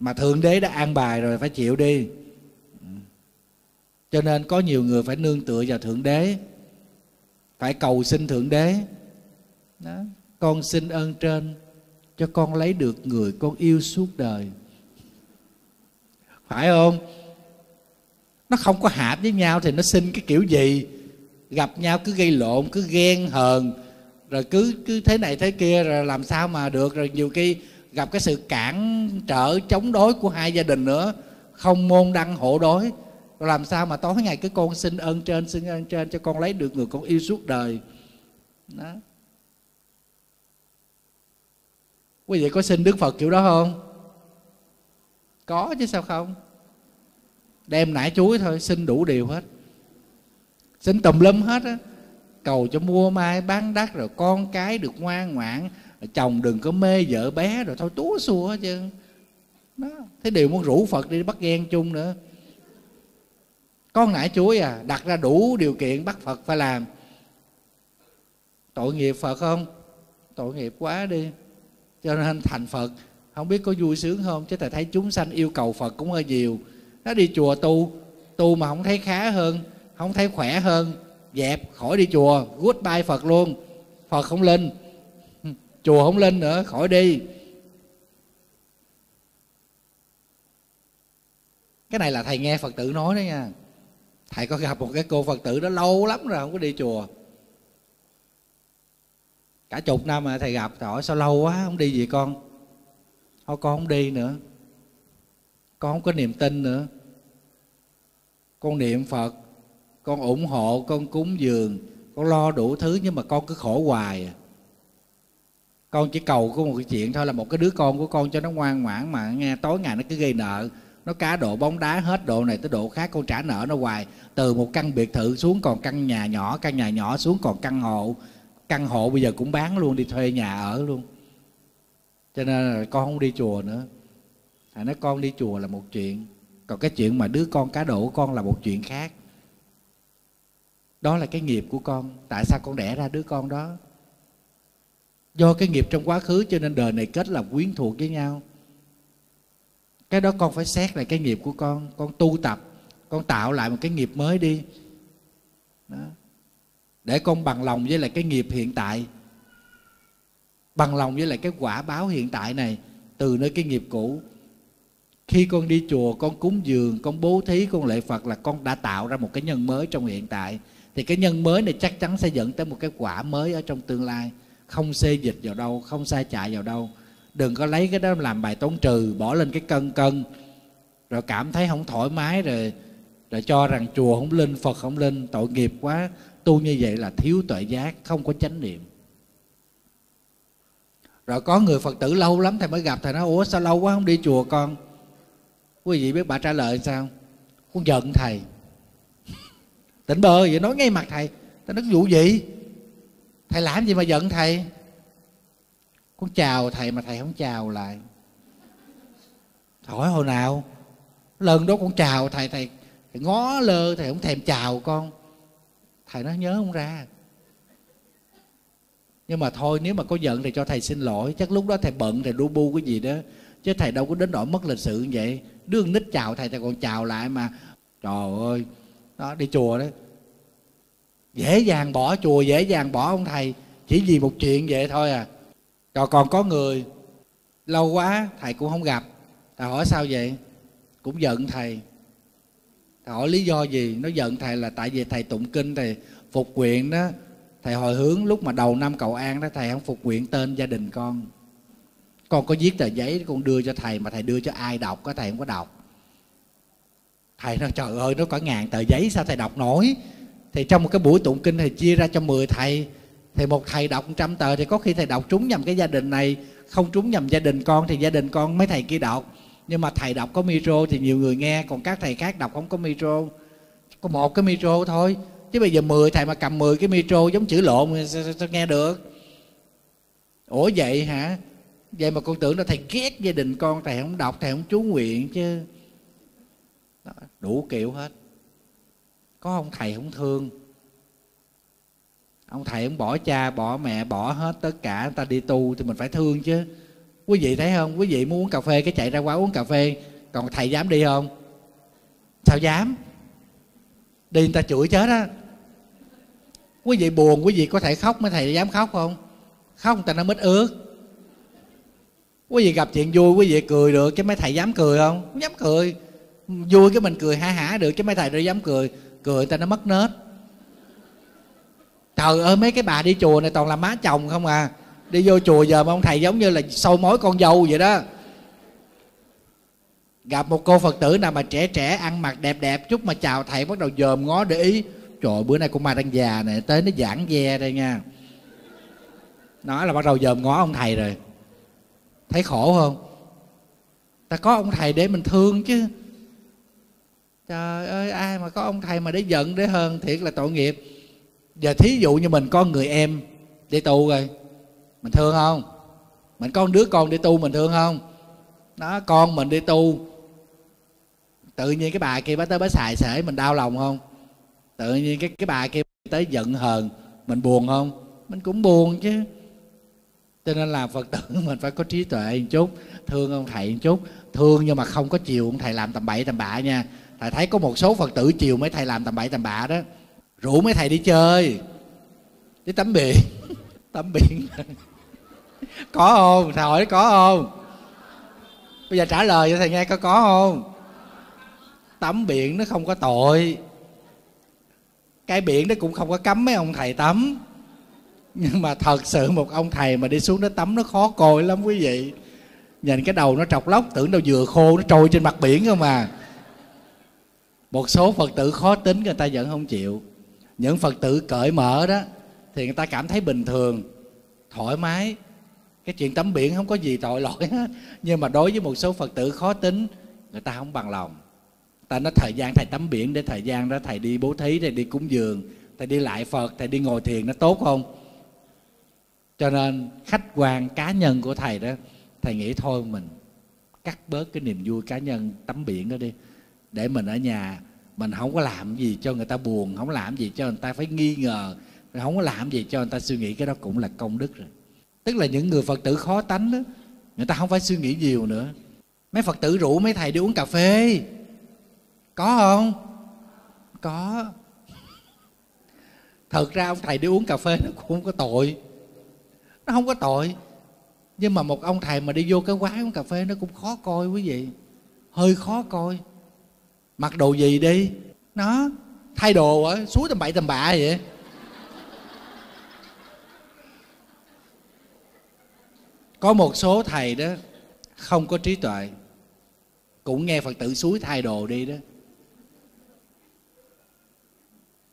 A: Mà thượng đế đã an bài rồi, phải chịu đi. Cho nên có nhiều người phải nương tựa vào thượng đế, phải cầu xin thượng đế. Đó. con xin ơn trên cho con lấy được người con yêu suốt đời phải không? Nó không có hợp với nhau thì nó xin cái kiểu gì? Gặp nhau cứ gây lộn, cứ ghen hờn, rồi cứ cứ thế này thế kia, rồi làm sao mà được? Rồi nhiều khi gặp cái sự cản trở, chống đối của hai gia đình nữa, không môn đăng hộ đối. Rồi làm sao mà tối ngày cái con xin ơn trên, xin ơn trên cho con lấy được người con yêu suốt đời. Đó. Quý vị có xin đức phật kiểu đó không? Có chứ sao không? Đem nải chuối thôi, xin đủ điều hết. Xin tùm lum hết á. Cầu cho mua mai bán đắt rồi con cái được ngoan ngoãn chồng đừng có mê vợ bé, rồi thôi túa xua hết chứ. Đó, thế điều muốn rủ phật đi bắt ghen chung nữa. Con nải chuối à đặt ra đủ điều kiện bắt phật phải làm. Tội nghiệp phật không? Tội nghiệp quá đi. Cho nên thành phật không biết có vui sướng không? Chứ thầy thấy chúng sanh yêu cầu phật cũng hơi nhiều. Nó đi chùa tu tu mà không thấy khá hơn, không thấy khỏe hơn, dẹp, khỏi đi chùa, goodbye phật luôn. Phật không lên. Chùa không lên nữa, khỏi đi. Cái này là thầy nghe phật tử nói đó nha. Thầy có gặp một cái cô phật tử đó lâu lắm rồi không có đi chùa. Cả chục năm mà thầy gặp thầy hỏi sao lâu quá không đi gì con? Thôi con không đi nữa. Con không có niềm tin nữa. Con niệm phật, con ủng hộ, con cúng dường, con lo đủ thứ nhưng mà con cứ khổ hoài à. Con chỉ cầu có một cái chuyện thôi là một cái đứa con của con cho nó ngoan ngoãn mà nghe tối ngày nó cứ gây nợ. Nó cá độ bóng đá hết độ này tới độ khác, con trả nợ nó hoài. Từ một căn biệt thự xuống còn căn nhà nhỏ, căn nhà nhỏ xuống còn căn hộ. Căn hộ bây giờ cũng bán luôn, đi thuê nhà ở luôn cho nên là con không đi chùa nữa. Thầy nói con đi chùa là một chuyện. Còn cái chuyện mà đứa con cá độ của con là một chuyện khác. Đó là cái nghiệp của con. Tại sao con đẻ ra đứa con đó? Do cái nghiệp trong quá khứ, cho nên đời này kết là quyến thuộc với nhau. Cái đó con phải xét lại cái nghiệp của con. Con tu tập. Con tạo lại một cái nghiệp mới đi. Đó. để con bằng lòng với lại cái nghiệp hiện tại bằng lòng với lại cái quả báo hiện tại này, từ nơi cái nghiệp cũ. Khi con đi chùa, con cúng dường, con bố thí, con lệ phật là con đã tạo ra một cái nhân mới trong hiện tại. Thì cái nhân mới này chắc chắn sẽ dẫn tới một cái quả mới ở trong tương lai. Không xê dịch vào đâu, không sai chạy vào đâu. Đừng có lấy cái đó làm bài toán trừ, bỏ lên cái cân cân. Rồi cảm thấy không thoải mái rồi rồi cho rằng chùa không linh, phật không linh, tội nghiệp quá. Tu như vậy là thiếu tuệ giác, không có chánh niệm rồi có người phật tử lâu lắm thầy mới gặp thầy nói ủa sao lâu quá không đi chùa con? Quý vị biết bà trả lời sao con giận thầy. (laughs) Tỉnh bơ vậy nói ngay mặt thầy. Tao nói vụ gì? Thầy làm gì mà giận thầy? Con chào thầy mà thầy không chào lại. Hỏi hồi nào? Lần đó con chào thầy thầy, thầy ngó lơ thầy không thèm chào con. Thầy nói nhớ không ra nhưng mà thôi, nếu mà có giận thì cho thầy xin lỗi. Chắc lúc đó thầy bận, thầy đu bu cái gì đó. Chứ thầy đâu có đến nỗi mất lịch sự như vậy. Đứa nít chào thầy thầy còn chào lại mà. Trời ơi, đó, đi chùa đấy dễ dàng bỏ chùa, dễ dàng bỏ ông thầy. Chỉ vì một chuyện vậy thôi à. Rồi còn có người, lâu quá, thầy cũng không gặp. Thầy hỏi sao vậy? Cũng giận thầy. Thầy hỏi lý do gì? Nó giận thầy là tại vì thầy tụng kinh, thầy phục nguyện đó thầy hồi hướng lúc mà đầu năm cầu an đó, thầy không phục nguyện tên gia đình con. Con có viết tờ giấy con đưa cho thầy, mà thầy đưa cho ai đọc có thầy không có đọc. Thầy nói, trời ơi, nó có ngàn tờ giấy, sao thầy đọc nổi? Thì trong một cái buổi tụng kinh thì chia ra cho 10 thầy. Thì một thầy đọc trăm tờ thì có khi thầy đọc trúng nhầm cái gia đình này, không trúng nhầm gia đình con thì gia đình con mấy thầy kia đọc. Nhưng mà thầy đọc có micro thì nhiều người nghe, còn các thầy khác đọc không có micro. Có một cái micro thôi chứ bây giờ 10 thầy mà cầm 10 cái micro giống chữ lộn sao, sao, sao nghe được? Ủa vậy hả? Vậy mà con tưởng là thầy ghét gia đình con thầy không đọc thầy không chú nguyện chứ. Đó, đủ kiểu hết. Có ông thầy không thương? Ông thầy ông bỏ cha bỏ mẹ bỏ hết tất cả người ta đi tu thì mình phải thương chứ. Quý vị thấy không? Quý vị muốn uống cà phê cái chạy ra quán uống cà phê còn thầy dám đi không? Sao dám? Đi người ta chửi chết á. Quý vị buồn, quý vị có thể khóc, mấy thầy dám khóc không? Khóc người ta nó mít ướt. Quý vị gặp chuyện vui, quý vị cười được, chứ mấy thầy dám cười không? Không dám cười. Vui cái mình cười ha hả được, chứ mấy thầy đâu dám cười. Cười người ta nó mất nết. Trời ơi, mấy cái bà đi chùa này toàn là má chồng không à. Đi vô chùa giờ mà ông thầy giống như là sâu mối con dâu vậy đó gặp một cô phật tử nào mà trẻ trẻ, ăn mặc đẹp đẹp, chút mà chào thầy bắt đầu dòm ngó để ý. Trời bữa nay con ma đang già này tới nó giảng ve đây nha. Nói là bắt đầu dòm ngó ông thầy rồi. Thấy khổ không? Ta có ông thầy để mình thương chứ. Trời ơi, ai mà có ông thầy mà để giận, để hơn thiệt là tội nghiệp. Giờ thí dụ như mình có người em đi tu rồi, mình thương không? Mình có đứa con đi tu, mình thương không? Đó, con mình đi tu tự nhiên cái bà kia bà tới bà xài sể, mình đau lòng không? Tự nhiên cái cái bà kia tới giận hờn, mình buồn không? Mình cũng buồn chứ. Cho nên là phật tử (laughs) mình phải có trí tuệ một chút, thương ông thầy một chút. Thương nhưng mà không có chiều ông thầy làm tầm bậy tầm bạ nha. Thầy thấy có một số phật tử chiều mấy thầy làm tầm bậy tầm bạ đó. Rủ mấy thầy đi chơi. Đi tắm biển. (laughs) Tắm biển. (laughs) Có không? Thầy hỏi có không? Bây giờ trả lời cho thầy nghe có có không? Tắm biển nó không có tội. Cái biển nó cũng không có cấm mấy ông thầy tắm. Nhưng mà thật sự một ông thầy mà đi xuống đó tắm nó khó coi lắm quý vị. Nhìn cái đầu nó trọc lóc, tưởng đâu vừa khô nó trôi trên mặt biển không mà một số phật tử khó tính, người ta vẫn không chịu. Những phật tử cởi mở đó, thì người ta cảm thấy bình thường, thoải mái. Cái chuyện tắm biển không có gì tội lỗi hết. (laughs) Nhưng mà đối với một số phật tử khó tính, người ta không bằng lòng ta nói thời gian thầy tắm biển để thời gian đó thầy đi bố thí, thầy đi cúng dường, thầy đi lại phật, thầy đi ngồi thiền nó tốt không? Cho nên khách quan cá nhân của thầy đó, thầy nghĩ thôi mình cắt bớt cái niềm vui cá nhân tắm biển đó đi. Để mình ở nhà, mình không có làm gì cho người ta buồn, không làm gì cho người ta phải nghi ngờ, không có làm gì cho người ta suy nghĩ, cái đó cũng là công đức rồi. Tức là những người phật tử khó tánh đó, người ta không phải suy nghĩ nhiều nữa. Mấy phật tử rủ mấy thầy đi uống cà phê có không? Có. Thật ra ông thầy đi uống cà phê nó cũng không có tội. Nó không có tội. Nhưng mà một ông thầy mà đi vô cái quán uống cà phê nó cũng khó coi quý vị. Hơi khó coi. Mặc đồ gì đi? Nó thay đồ á, suối tầm bậy tầm bạ vậy. Có một số thầy đó không có trí tuệ. Cũng nghe phật tử suối thay đồ đi đó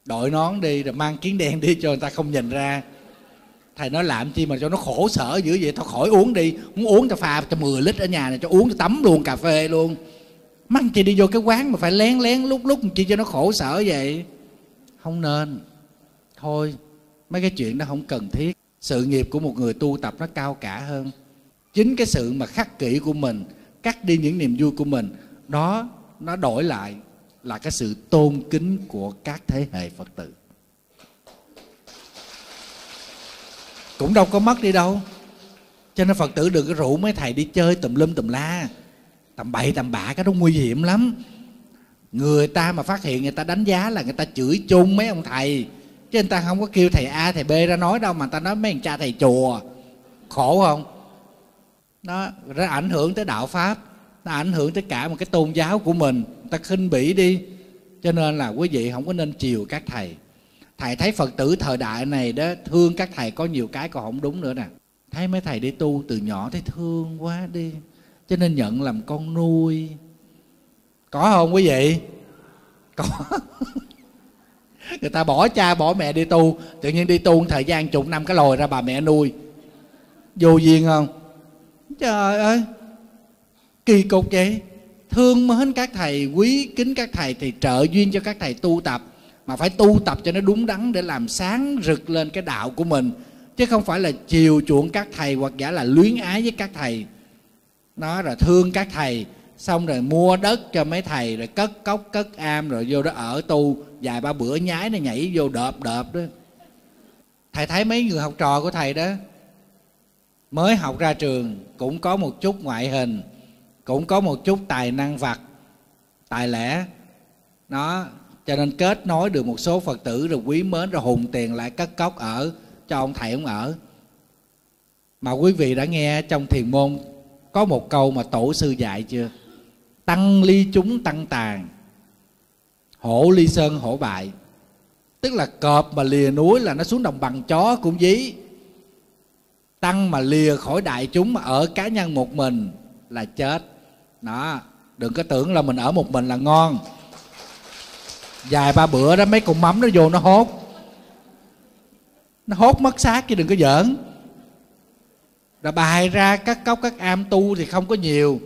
A: đội nón đi, rồi mang kiến đen đi cho người ta không nhìn ra. Thầy nói làm chi mà cho nó khổ sở dữ vậy? Thôi khỏi uống đi. Muốn uống cho pha cho 10 lít ở nhà này, cho uống cho tắm luôn, cà phê luôn. Mắc chi đi vô cái quán mà phải lén lén lúc lúc chi cho nó khổ sở vậy? Không nên. Thôi, mấy cái chuyện đó không cần thiết. Sự nghiệp của một người tu tập nó cao cả hơn. Chính cái sự mà khắc kỷ của mình, cắt đi những niềm vui của mình, đó, nó đổi lại là cái sự tôn kính của các thế hệ phật tử. Cũng đâu có mất đi đâu. Cho nên phật tử đừng có rủ mấy thầy đi chơi tùm lum tùm la. Tầm bậy tầm bạ, cái đó nguy hiểm lắm. Người ta mà phát hiện người ta đánh giá là người ta chửi chung mấy ông thầy. Chứ người ta không có kêu thầy a, thầy b ra nói đâu mà người ta nói mấy thằng cha thầy chùa. Khổ không? Nó nó ảnh hưởng tới đạo pháp, nó ảnh hưởng tới cả một cái tôn giáo của mình ta khinh bỉ đi. Cho nên là quý vị không có nên chiều các thầy. Thầy thấy phật tử thời đại này đó, thương các thầy có nhiều cái còn không đúng nữa nè. Thấy mấy thầy đi tu từ nhỏ thấy thương quá đi. Cho nên nhận làm con nuôi. Có không quý vị? Có. (laughs) Người ta bỏ cha, bỏ mẹ đi tu. Tự nhiên đi tu thời gian chục năm cái lồi ra bà mẹ nuôi. Vô duyên không? Trời ơi! Kỳ cục vậy thương mến các thầy, quý kính các thầy thì trợ duyên cho các thầy tu tập. Mà phải tu tập cho nó đúng đắn để làm sáng rực lên cái đạo của mình. Chứ không phải là chiều chuộng các thầy hoặc giả là luyến ái với các thầy. Nó rồi thương các thầy, xong rồi mua đất cho mấy thầy, rồi cất cốc, cất am, rồi vô đó ở tu. Vài ba bữa nhái nó nhảy vô đợp đợp đó. Thầy thấy mấy người học trò của thầy đó, mới học ra trường, cũng có một chút ngoại hình cũng có một chút tài năng vật tài lẻ. Nó cho nên kết nối được một số phật tử, rồi quý mến, rồi hùng tiền lại cất cốc ở, cho ông thầy ông ở. Mà quý vị đã nghe trong thiền môn, có một câu mà tổ sư dạy chưa? Tăng ly chúng tăng tàn, hổ ly sơn hổ bại. Tức là cọp mà lìa núi là nó xuống đồng bằng chó cũng dí. Tăng mà lìa khỏi đại chúng mà ở cá nhân một mình là chết đó, đừng có tưởng là mình ở một mình là ngon. Vài ba bữa đó mấy con mắm nó vô nó hốt. Nó hốt mất xác chứ đừng có giỡn. Rồi bài ra các cốc, các am tu thì không có nhiều.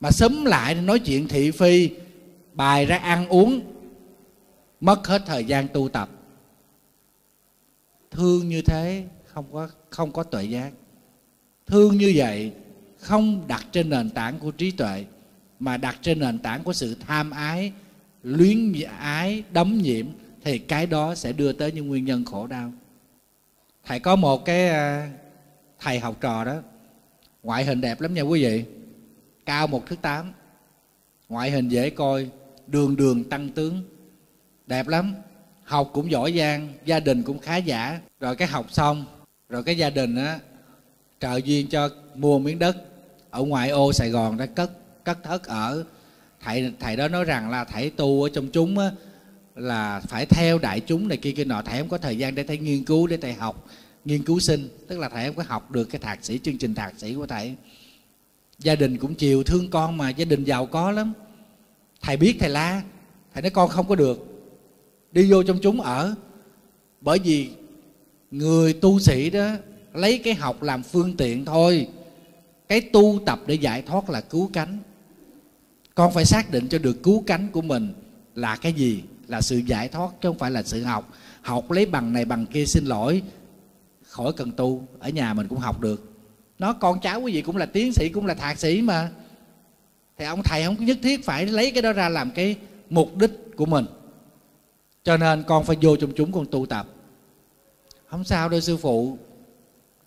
A: Mà sớm lại nói chuyện thị phi bài ra ăn uống, mất hết thời gian tu tập. Thương như thế không có không có tuệ giác. Thương như vậy không đặt trên nền tảng của trí tuệ, mà đặt trên nền tảng của sự tham ái, luyến ái đấm nhiễm, thì cái đó sẽ đưa tới những nguyên nhân khổ đau. Thầy có một cái à, thầy học trò đó, ngoại hình đẹp lắm nha quý vị, cao một thước tám, ngoại hình dễ coi, đường đường tăng tướng, đẹp lắm, học cũng giỏi giang, gia đình cũng khá giả. Rồi cái học xong, rồi cái gia đình á, trợ duyên cho mua miếng đất ở ngoại ô sài gòn đó, cất cất thất ở, thầy thầy đó nói rằng là thầy tu ở trong chúng á, là phải theo đại chúng này kia kia nọ. Thầy không có thời gian để thầy nghiên cứu, để thầy học, nghiên cứu sinh. Tức là thầy không có học được cái thạc sĩ, chương trình thạc sĩ của thầy. Gia đình cũng chiều thương con mà, gia đình giàu có lắm. Thầy biết thầy la. Thầy nói, con không có được. Đi vô trong chúng ở. Bởi vì người tu sĩ đó lấy cái học làm phương tiện thôi cái tu tập để giải thoát là cứu cánh. Con phải xác định cho được cứu cánh của mình là cái gì? Là sự giải thoát chứ không phải là sự học. Học lấy bằng này bằng kia xin lỗi, khỏi cần tu. Ở nhà mình cũng học được. Nó con cháu quý vị cũng là tiến sĩ, cũng là thạc sĩ mà. Thì ông thầy không nhất thiết phải lấy cái đó ra làm cái mục đích của mình. Cho nên con phải vô trong chúng con tu tập. Không sao đâu, sư phụ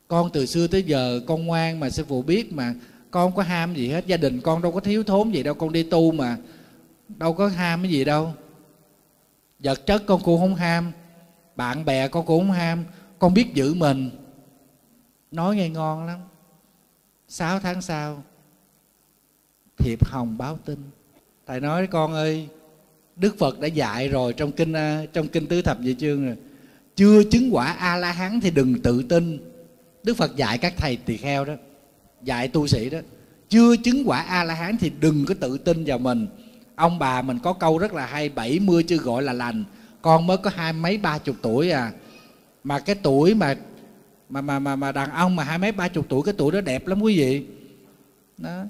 A: con từ xưa tới giờ, con ngoan mà, sư phụ biết mà. Con không có ham gì hết, gia đình con đâu có thiếu thốn gì đâu, con đi tu mà. Đâu có ham cái gì đâu. Vật chất con cũng không ham, bạn bè con cũng không ham. Con biết giữ mình. Nói nghe ngon lắm. Sáu tháng sau, thiệp hồng báo tin. Thầy nói, con ơi, đức phật đã dạy rồi trong kinh à, trong kinh tứ thập nhị chương rồi. Chưa chứng quả a la hán thì đừng tự tin đức phật dạy các thầy tỳ kheo đó dạy tu sĩ đó chưa chứng quả a la hán thì đừng có tự tin vào mình. Ông bà mình có câu rất là hay 70 chưa gọi là lành con mới có hai mấy ba chục tuổi à. Mà cái tuổi mà mà mà mà, mà đàn ông mà hai mấy ba chục tuổi cái tuổi đó đẹp lắm quý vị. Đó.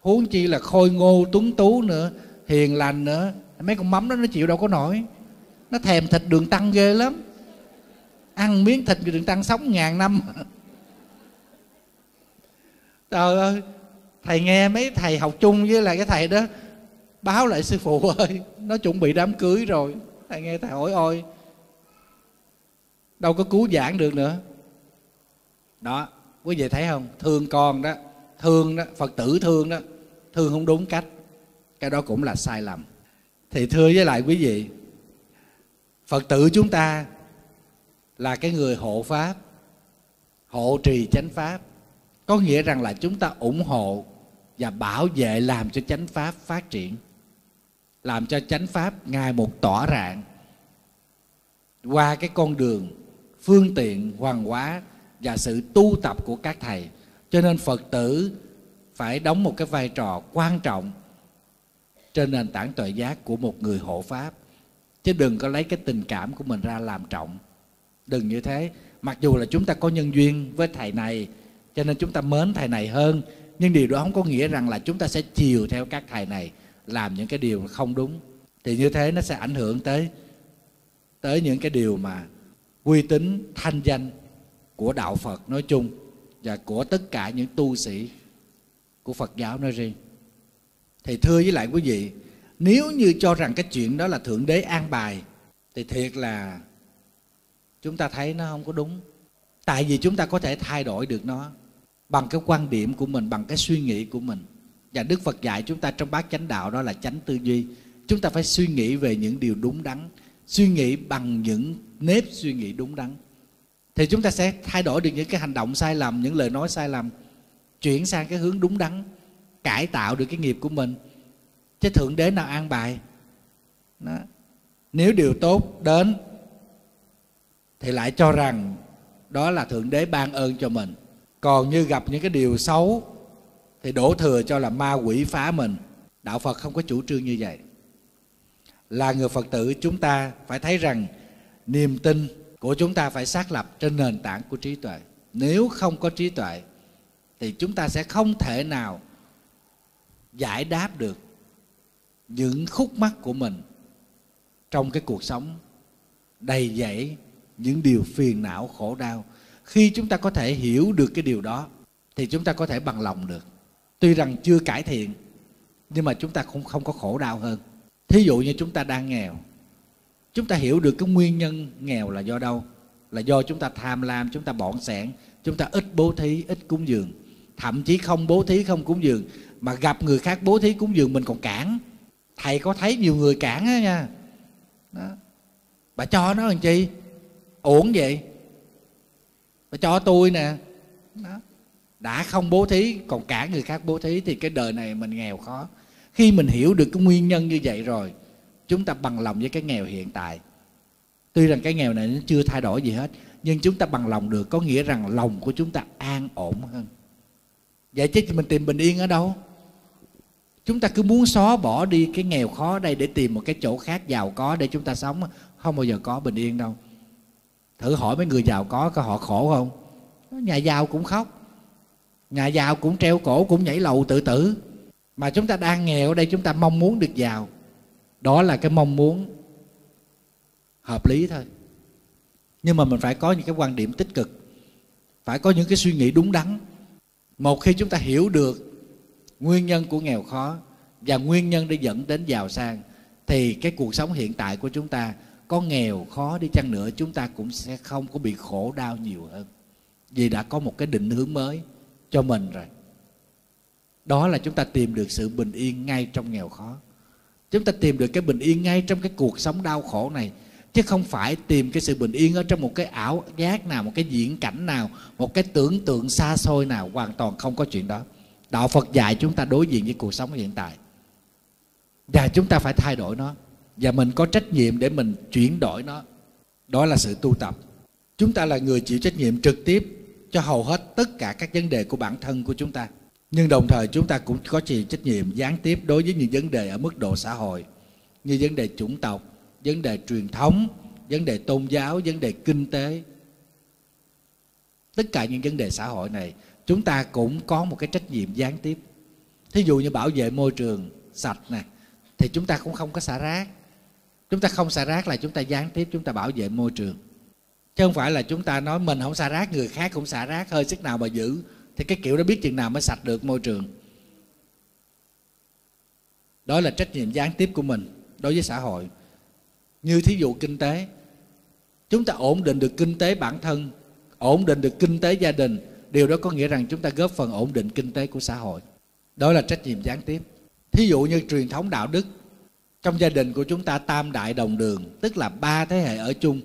A: Huống chi là khôi ngô tuấn tú nữa hiền lành nữa. Mấy con mắm đó nó chịu đâu có nổi. Nó thèm thịt đường tăng ghê lắm. Ăn miếng thịt đường tăng sống ngàn năm trời ơi, thầy nghe mấy thầy học chung với lại cái thầy đó, báo lại sư phụ (laughs) ơi, nó chuẩn bị đám cưới rồi. Thầy nghe thầy hỏi, ôi, đâu có cứu giảng được nữa. Đó, quý vị thấy không? Thương con đó, thương đó, phật tử thương đó, thương không đúng cách. Cái đó cũng là sai lầm. Thì thưa với lại quý vị, phật tử chúng ta là cái người hộ pháp, hộ trì chánh pháp có nghĩa rằng là chúng ta ủng hộ và bảo vệ làm cho chánh pháp phát triển, làm cho chánh pháp ngày một tỏa rạng qua cái con đường phương tiện, hoàng hóa và sự tu tập của các thầy. Cho nên phật tử phải đóng một cái vai trò quan trọng trên nền tảng tuệ giác của một người hộ pháp. Chứ đừng có lấy cái tình cảm của mình ra làm trọng. Đừng như thế. Mặc dù là chúng ta có nhân duyên với thầy này cho nên chúng ta mến thầy này hơn. Nhưng điều đó không có nghĩa rằng là chúng ta sẽ chiều theo các thầy này, làm những cái điều không đúng. Thì như thế nó sẽ ảnh hưởng tới tới những cái điều mà uy tín thanh danh của đạo Phật nói chung và của tất cả những tu sĩ của Phật giáo nói riêng. Thì thưa với lại quý vị, nếu như cho rằng cái chuyện đó là thượng đế an bài, thì thiệt là chúng ta thấy nó không có đúng. Tại vì chúng ta có thể thay đổi được nó bằng cái quan điểm của mình, bằng cái suy nghĩ của mình. Và đức phật dạy chúng ta trong bát chánh đạo đó là chánh tư duy. Chúng ta phải suy nghĩ về những điều đúng đắn, suy nghĩ bằng những nếp suy nghĩ đúng đắn. Thì chúng ta sẽ thay đổi được những cái hành động sai lầm, những lời nói sai lầm, chuyển sang cái hướng đúng đắn, cải tạo được cái nghiệp của mình. Chứ thượng đế nào an bài đó. nếu điều tốt đến thì lại cho rằng đó là thượng đế ban ơn cho mình còn như gặp những cái điều xấu, thì đổ thừa cho là ma quỷ phá mình. Đạo phật không có chủ trương như vậy. Là người phật tử, chúng ta phải thấy rằng niềm tin của chúng ta phải xác lập trên nền tảng của trí tuệ. Nếu không có trí tuệ, thì chúng ta sẽ không thể nào giải đáp được những khúc mắc của mình trong cái cuộc sống đầy dẫy những điều phiền não, khổ đau khi chúng ta có thể hiểu được cái điều đó, thì chúng ta có thể bằng lòng được. Tuy rằng chưa cải thiện, nhưng mà chúng ta cũng không có khổ đau hơn. Thí dụ như chúng ta đang nghèo, chúng ta hiểu được cái nguyên nhân nghèo là do đâu? Là do chúng ta tham lam, chúng ta bọn sẻn, chúng ta ít bố thí, ít cúng dường. Thậm chí không bố thí, không cúng dường, mà gặp người khác bố thí cúng dường mình còn cản. Thầy có thấy nhiều người cản á nha. Đó. bà cho nó làm chi? Uổng vậy và cho tôi nè. Đó. đã không bố thí, còn cả người khác bố thí thì cái đời này mình nghèo khó. Khi mình hiểu được cái nguyên nhân như vậy rồi, chúng ta bằng lòng với cái nghèo hiện tại. Tuy rằng cái nghèo này nó chưa thay đổi gì hết, nhưng chúng ta bằng lòng được, có nghĩa rằng lòng của chúng ta an ổn hơn. Vậy chứ mình tìm bình yên ở đâu? Chúng ta cứ muốn xóa bỏ đi cái nghèo khó đây để tìm một cái chỗ khác giàu có để chúng ta sống. Không bao giờ có bình yên đâu thử hỏi mấy người giàu có có họ khổ không? Nhà giàu cũng khóc. Nhà giàu cũng treo cổ, cũng nhảy lầu tự tử. Mà chúng ta đang nghèo ở đây, chúng ta mong muốn được giàu. Đó là cái mong muốn hợp lý thôi. Nhưng mà mình phải có những cái quan điểm tích cực. Phải có những cái suy nghĩ đúng đắn. Một khi chúng ta hiểu được nguyên nhân của nghèo khó và nguyên nhân để dẫn đến giàu sang, thì cái cuộc sống hiện tại của chúng ta có nghèo khó đi chăng nữa, chúng ta cũng sẽ không có bị khổ đau nhiều hơn. Vì đã có một cái định hướng mới cho mình rồi. Đó là chúng ta tìm được sự bình yên ngay trong nghèo khó. Chúng ta tìm được cái bình yên ngay trong cái cuộc sống đau khổ này. Chứ không phải tìm cái sự bình yên ở trong một cái ảo giác nào, một cái diễn cảnh nào, một cái tưởng tượng xa xôi nào, hoàn toàn không có chuyện đó. Đạo phật dạy chúng ta đối diện với cuộc sống hiện tại. Và chúng ta phải thay đổi nó và mình có trách nhiệm để mình chuyển đổi nó. Đó là sự tu tập. Chúng ta là người chịu trách nhiệm trực tiếp cho hầu hết tất cả các vấn đề của bản thân của chúng ta. Nhưng đồng thời chúng ta cũng có chịu trách nhiệm gián tiếp đối với những vấn đề ở mức độ xã hội, như vấn đề chủng tộc, vấn đề truyền thống, vấn đề tôn giáo, vấn đề kinh tế. Tất cả những vấn đề xã hội này, chúng ta cũng có một cái trách nhiệm gián tiếp. Thí dụ như bảo vệ môi trường sạch này thì chúng ta cũng không có xả rác chúng ta không xả rác là chúng ta gián tiếp, chúng ta bảo vệ môi trường. Chứ không phải là chúng ta nói mình không xả rác, người khác cũng xả rác, hơi sức nào mà giữ. Thì cái kiểu đó biết chừng nào mới sạch được môi trường. Đó là trách nhiệm gián tiếp của mình đối với xã hội. Như thí dụ kinh tế, chúng ta ổn định được kinh tế bản thân, ổn định được kinh tế gia đình, điều đó có nghĩa rằng chúng ta góp phần ổn định kinh tế của xã hội. Đó là trách nhiệm gián tiếp. Thí dụ như truyền thống đạo đức trong gia đình của chúng ta tam đại đồng đường, tức là ba thế hệ ở chung,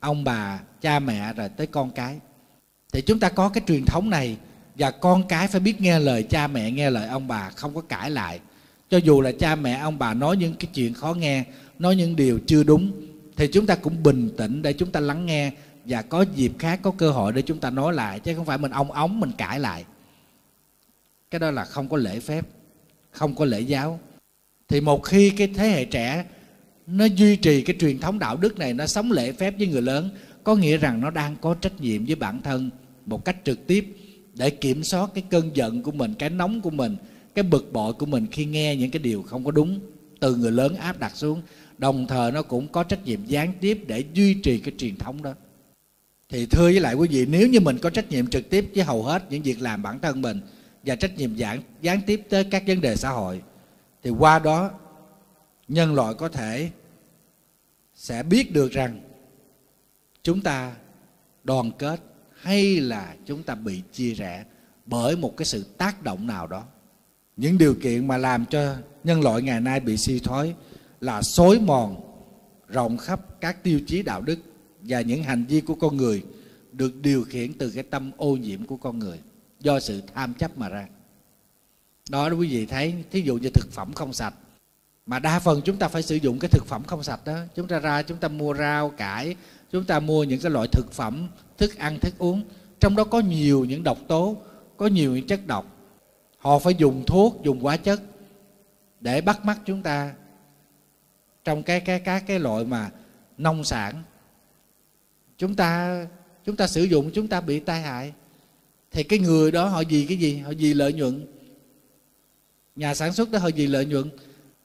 A: ông bà, cha mẹ, rồi tới con cái. Thì chúng ta có cái truyền thống này, và con cái phải biết nghe lời cha mẹ, nghe lời ông bà, không có cãi lại. Cho dù là cha mẹ, ông bà nói những cái chuyện khó nghe, nói những điều chưa đúng, thì chúng ta cũng bình tĩnh để chúng ta lắng nghe, và có dịp khác, có cơ hội để chúng ta nói lại, chứ không phải mình ong ống mình cãi lại. Cái đó là không có lễ phép, không có lễ giáo thì một khi cái thế hệ trẻ nó duy trì cái truyền thống đạo đức này nó sống lễ phép với người lớn có nghĩa rằng nó đang có trách nhiệm với bản thân một cách trực tiếp để kiểm soát cái cơn giận của mình cái nóng của mình cái bực bội của mình khi nghe những cái điều không có đúng từ người lớn áp đặt xuống. Đồng thời nó cũng có trách nhiệm gián tiếp để duy trì cái truyền thống đó. Thì thưa với lại quý vị nếu như mình có trách nhiệm trực tiếp với hầu hết những việc làm bản thân mình và trách nhiệm gián, gián tiếp tới các vấn đề xã hội thì qua đó, nhân loại có thể sẽ biết được rằng chúng ta đoàn kết hay là chúng ta bị chia rẽ bởi một cái sự tác động nào đó. Những điều kiện mà làm cho nhân loại ngày nay bị suy thoái là xối mòn, rộng khắp các tiêu chí đạo đức và những hành vi của con người được điều khiển từ cái tâm ô nhiễm của con người do sự tham chấp mà ra đó quý vị thấy, thí dụ như thực phẩm không sạch, mà đa phần chúng ta phải sử dụng cái thực phẩm không sạch đó. Chúng ta ra, chúng ta mua rau, cải, chúng ta mua những cái loại thực phẩm, thức ăn, thức uống. Trong đó có nhiều những độc tố, có nhiều những chất độc. Họ phải dùng thuốc, dùng hóa chất để bắt mắt chúng ta trong cái cái cái cái loại mà nông sản. Chúng ta chúng ta sử dụng, chúng ta bị tai hại. Thì cái người đó họ gì cái gì? Họ gì lợi nhuận nhà sản xuất đó hơi gì lợi nhuận.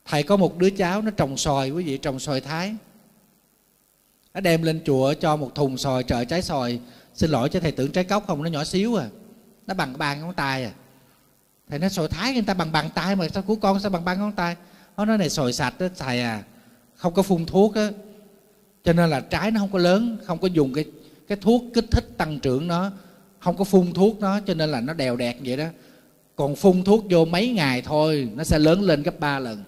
A: Thầy có một đứa cháu nó trồng xoài, quý vị, trồng xoài thái. Nó đem lên chùa cho một thùng xoài trợ trái xoài. Xin lỗi cho thầy tưởng trái cốc không, nó nhỏ xíu à. Nó bằng bàn ngón tay à. Thầy nói, xoài thái người ta bằng bàn tay mà, sao của con sao bằng bàn ngón tay? Nó nói, này, xoài sạch đó, thầy à không có phun thuốc á. Cho nên là trái nó không có lớn, không có dùng cái cái thuốc kích thích tăng trưởng nó, không có phun thuốc nó, cho nên là nó đèo đẹp vậy đó còn phun thuốc vô mấy ngày thôi nó sẽ lớn lên gấp ba lần.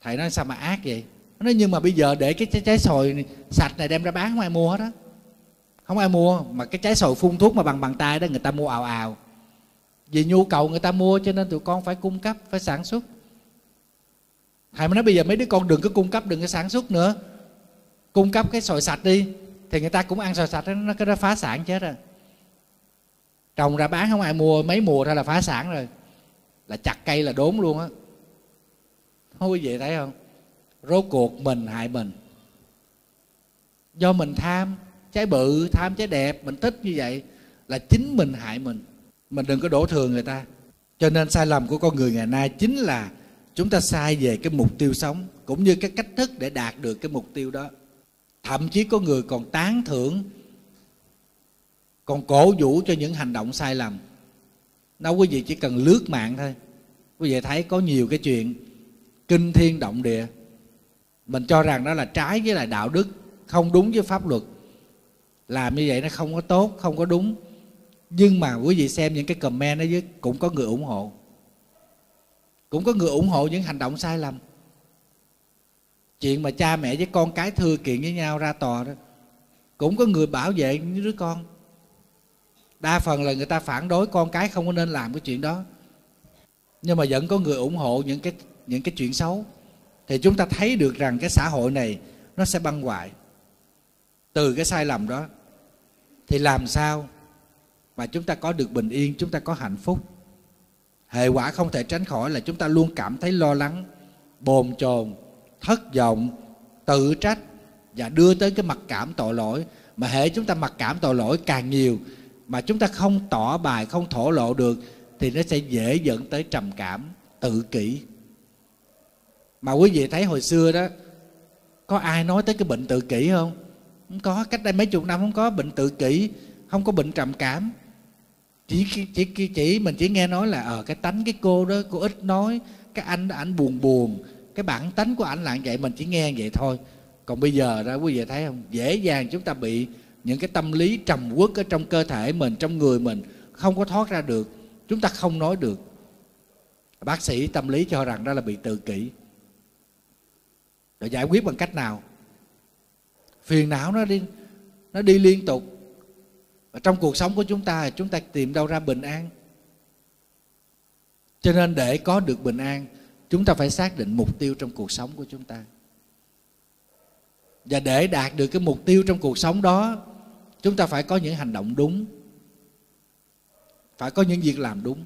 A: Thầy nói sao mà ác vậy? Nó nói nhưng mà bây giờ để cái trái, trái sồi sạch này đem ra bán không ai mua hết đó không ai mua mà cái trái sồi phun thuốc mà bằng bàn tay đó người ta mua ào ào. Vì nhu cầu người ta mua cho nên tụi con phải cung cấp phải sản xuất. Thầy mới nói bây giờ mấy đứa con đừng có cung cấp đừng có sản xuất nữa. Cung cấp cái sồi sạch đi. Thì người ta cũng ăn sồi sạch đó, nó cái đó phá sản chết rồi trồng ra bán không ai mua, mấy mùa thôi là phá sản rồi. Là chặt cây là đốn luôn á. Không quý vị thấy không? Rốt cuộc mình hại mình. Do mình tham trái bự, tham trái đẹp, mình thích như vậy là chính mình hại mình. Mình đừng có đổ thừa người ta. Cho nên sai lầm của con người ngày nay chính là chúng ta sai về cái mục tiêu sống cũng như cái cách thức để đạt được cái mục tiêu đó. Thậm chí có người còn tán thưởng còn cổ vũ cho những hành động sai lầm. Đâu quý vị chỉ cần lướt mạng thôi. Quý vị thấy có nhiều cái chuyện kinh thiên động địa. Mình cho rằng đó là trái với lại đạo đức, không đúng với pháp luật. Làm như vậy nó không có tốt, không có đúng. Nhưng mà quý vị xem những cái comment đó dưới cũng có người ủng hộ. Cũng có người ủng hộ những hành động sai lầm. Chuyện mà cha mẹ với con cái thưa kiện với nhau ra tòa đó, cũng có người bảo vệ những đứa con đa phần là người ta phản đối con cái không có nên làm cái chuyện đó. Nhưng mà vẫn có người ủng hộ những cái những cái chuyện xấu. Thì chúng ta thấy được rằng cái xã hội này nó sẽ băng hoại từ cái sai lầm đó. Thì làm sao mà chúng ta có được bình yên, chúng ta có hạnh phúc? Hệ quả không thể tránh khỏi là chúng ta luôn cảm thấy lo lắng, bồn chồn, thất vọng, tự trách và đưa tới cái mặc cảm tội lỗi. Mà hệ chúng ta mặc cảm tội lỗi càng nhiều mà chúng ta không tỏ bài không thổ lộ được thì nó sẽ dễ dẫn tới trầm cảm tự kỷ. Mà quý vị thấy hồi xưa đó có ai nói tới cái bệnh tự kỷ không? Không có cách đây mấy chục năm không có bệnh tự kỷ không có bệnh trầm cảm. Chỉ chỉ chỉ, chỉ mình chỉ nghe nói là ở à, cái tánh cái cô đó cô ít nói cái anh đó ảnh buồn buồn cái bản tánh của ảnh là vậy mình chỉ nghe vậy thôi. Còn bây giờ đó quý vị thấy không? Dễ dàng chúng ta bị những cái tâm lý trầm uất ở trong cơ thể mình, trong người mình không có thoát ra được, chúng ta không nói được. Bác sĩ tâm lý cho rằng đó là bị tự kỷ. Rồi giải quyết bằng cách nào? Phiền não nó đi nó đi liên tục. Và trong cuộc sống của chúng ta chúng ta tìm đâu ra bình an. Cho nên để có được bình an, chúng ta phải xác định mục tiêu trong cuộc sống của chúng ta. Và để đạt được cái mục tiêu trong cuộc sống đó chúng ta phải có những hành động đúng. Phải có những việc làm đúng.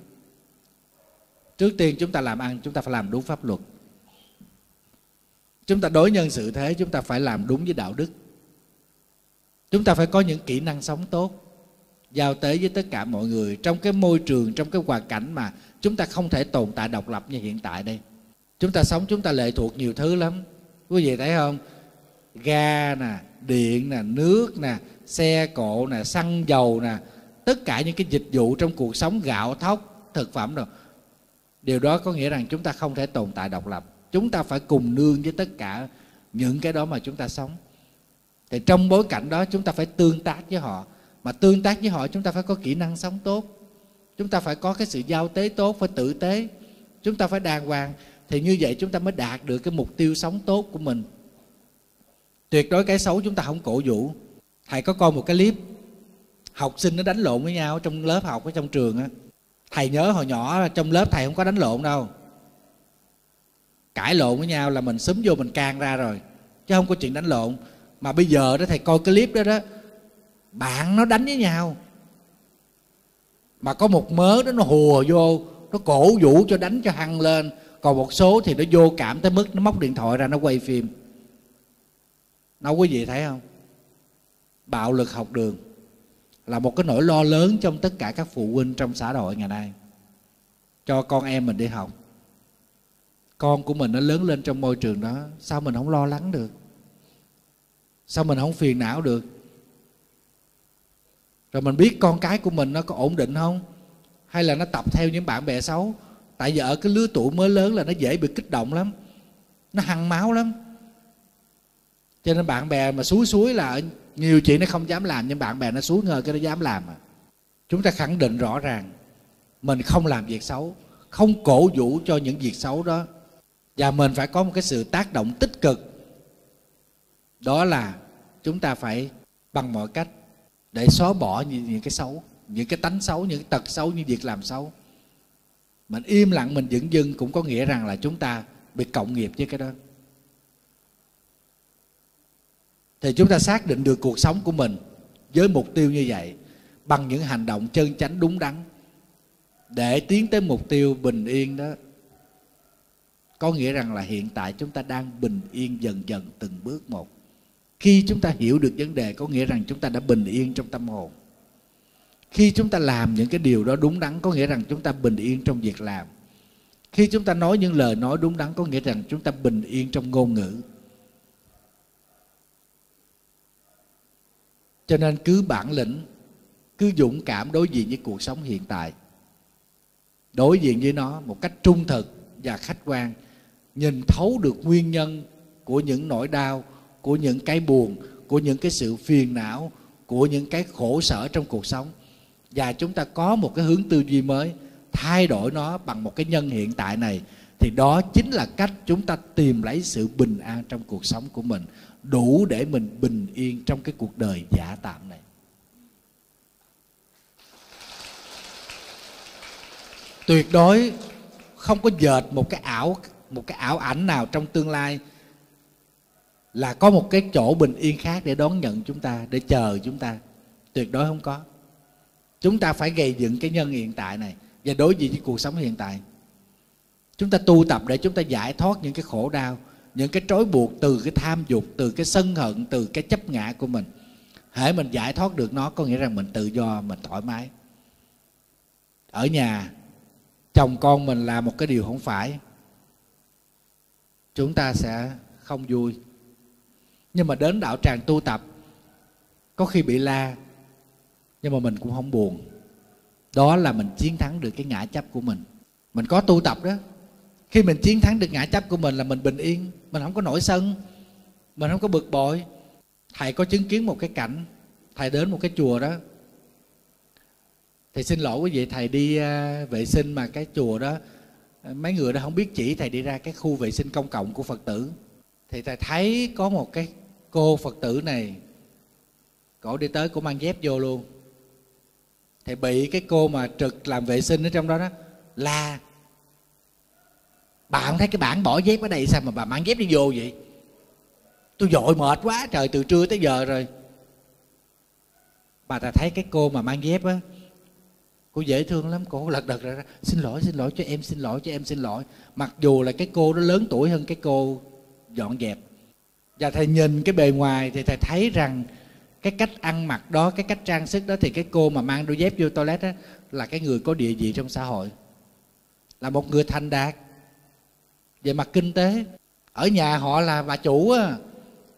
A: Trước tiên chúng ta làm ăn, chúng ta phải làm đúng pháp luật. Chúng ta đối nhân xử thế, chúng ta phải làm đúng với đạo đức. Chúng ta phải có những kỹ năng sống tốt, giao tế với tất cả mọi người. Trong cái môi trường, trong cái hoàn cảnh mà chúng ta không thể tồn tại độc lập như hiện tại đây. Chúng ta sống, chúng ta lệ thuộc nhiều thứ lắm. Quý vị thấy không? Ga nè, điện nè, nước nè xe cộ nè, xăng dầu nè, tất cả những cái dịch vụ trong cuộc sống gạo, thóc, thực phẩm rồi. Điều đó có nghĩa rằng chúng ta không thể tồn tại độc lập. Chúng ta phải cùng nương với tất cả những cái đó mà chúng ta sống. Thì trong bối cảnh đó, chúng ta phải tương tác với họ. Mà tương tác với họ, chúng ta phải có kỹ năng sống tốt. Chúng ta phải có cái sự giao tế tốt, phải tử tế. Chúng ta phải đàng hoàng. Thì như vậy chúng ta mới đạt được cái mục tiêu sống tốt của mình. Tuyệt đối cái xấu chúng ta không cổ vũ thầy có coi một cái clip, học sinh nó đánh lộn với nhau trong lớp học ở trong trường á. Thầy nhớ hồi nhỏ trong lớp thầy không có đánh lộn đâu. Cãi lộn với nhau là mình xúm vô mình can ra rồi, chứ không có chuyện đánh lộn. Mà bây giờ đó thầy coi cái clip đó đó, bạn nó đánh với nhau. Mà có một mớ đó nó hùa vô, nó cổ vũ cho đánh cho hăng lên. Còn một số thì nó vô cảm tới mức nó móc điện thoại ra nó quay phim. Đâu quý vị thấy không? Bạo lực học đường là một cái nỗi lo lớn trong tất cả các phụ huynh trong xã hội ngày nay. Cho con em mình đi học. Con của mình nó lớn lên trong môi trường đó, sao mình không lo lắng được? Sao mình không phiền não được? Rồi mình biết con cái của mình nó có ổn định không? Hay là nó tập theo những bạn bè xấu? Tại vì ở cái lứa tuổi mới lớn là nó dễ bị kích động lắm. Nó hăng máu lắm. Cho nên bạn bè mà suối suối là nhiều chuyện nó không dám làm nhưng bạn bè nó xuống ngờ cái nó dám làm à. Chúng ta khẳng định rõ ràng mình không làm việc xấu không cổ vũ cho những việc xấu đó. Và mình phải có một cái sự tác động tích cực. Đó là chúng ta phải bằng mọi cách để xóa bỏ những, những cái xấu những cái tánh xấu những cái tật xấu những việc làm xấu. Mình im lặng mình dững dưng cũng có nghĩa rằng là chúng ta bị cộng nghiệp với cái đó. Thì chúng ta xác định được cuộc sống của mình với mục tiêu như vậy, bằng những hành động chân chánh đúng đắn, để tiến tới mục tiêu bình yên đó. Có nghĩa rằng là hiện tại chúng ta đang bình yên dần dần từng bước một. Khi chúng ta hiểu được vấn đề, có nghĩa rằng chúng ta đã bình yên trong tâm hồn. Khi chúng ta làm những cái điều đó đúng đắn, có nghĩa rằng chúng ta bình yên trong việc làm. Khi chúng ta nói những lời nói đúng đắn, có nghĩa rằng chúng ta bình yên trong ngôn ngữ. Cho nên cứ bản lĩnh, cứ dũng cảm đối diện với cuộc sống hiện tại. Đối diện với nó một cách trung thực và khách quan, nhìn thấu được nguyên nhân của những nỗi đau, của những cái buồn, của những cái sự phiền não, của những cái khổ sở trong cuộc sống. Và chúng ta có một cái hướng tư duy mới, thay đổi nó bằng một cái nhân hiện tại này, thì đó chính là cách chúng ta tìm lấy sự bình an trong cuộc sống của mình đủ để mình bình yên trong cái cuộc đời giả tạm này. Tuyệt đối không có dệt một cái ảo, một cái ảo ảnh nào trong tương lai là có một cái chỗ bình yên khác để đón nhận chúng ta, để chờ chúng ta. Tuyệt đối không có. Chúng ta phải gây dựng cái nhân hiện tại này và đối diện với cuộc sống hiện tại. Chúng ta tu tập để chúng ta giải thoát những cái khổ đau những cái trói buộc từ cái tham dục, từ cái sân hận, từ cái chấp ngã của mình. Hễ mình giải thoát được nó, có nghĩa rằng mình tự do, mình thoải mái. Ở nhà, chồng con mình làm một cái điều không phải, chúng ta sẽ không vui. Nhưng mà đến đạo tràng tu tập, có khi bị la, nhưng mà mình cũng không buồn. Đó là mình chiến thắng được cái ngã chấp của mình. Mình có tu tập đó. Khi mình chiến thắng được ngã chấp của mình là mình bình yên mình không có nổi sân. Mình không có bực bội. Thầy có chứng kiến một cái cảnh. Thầy đến một cái chùa đó. Thầy xin lỗi quý vị, thầy đi à, vệ sinh mà cái chùa đó, mấy người đó không biết chỉ thầy đi ra cái khu vệ sinh công cộng của phật tử. Thì thầy thấy có một cái cô phật tử này, cổ đi tới cũng mang dép vô luôn. Thì bị cái cô mà trực làm vệ sinh ở trong đó đó, la bà không thấy cái bản bỏ dép ở đây sao mà bà mang dép đi vô vậy? Tôi dội mệt quá, trời, từ trưa tới giờ rồi. Bà ta thấy cái cô mà mang dép á, cô dễ thương lắm, cô lật đật ra, xin lỗi xin lỗi cho em, xin lỗi cho em, xin lỗi. Mặc dù là cái cô đó lớn tuổi hơn cái cô dọn dẹp. Và thầy nhìn cái bề ngoài thì thầy thấy rằng cái cách ăn mặc đó, cái cách trang sức đó thì cái cô mà mang đôi dép vô toilet đó là cái người có địa vị trong xã hội. Là một người thành đạt về mặt kinh tế, ở nhà họ là bà chủ á.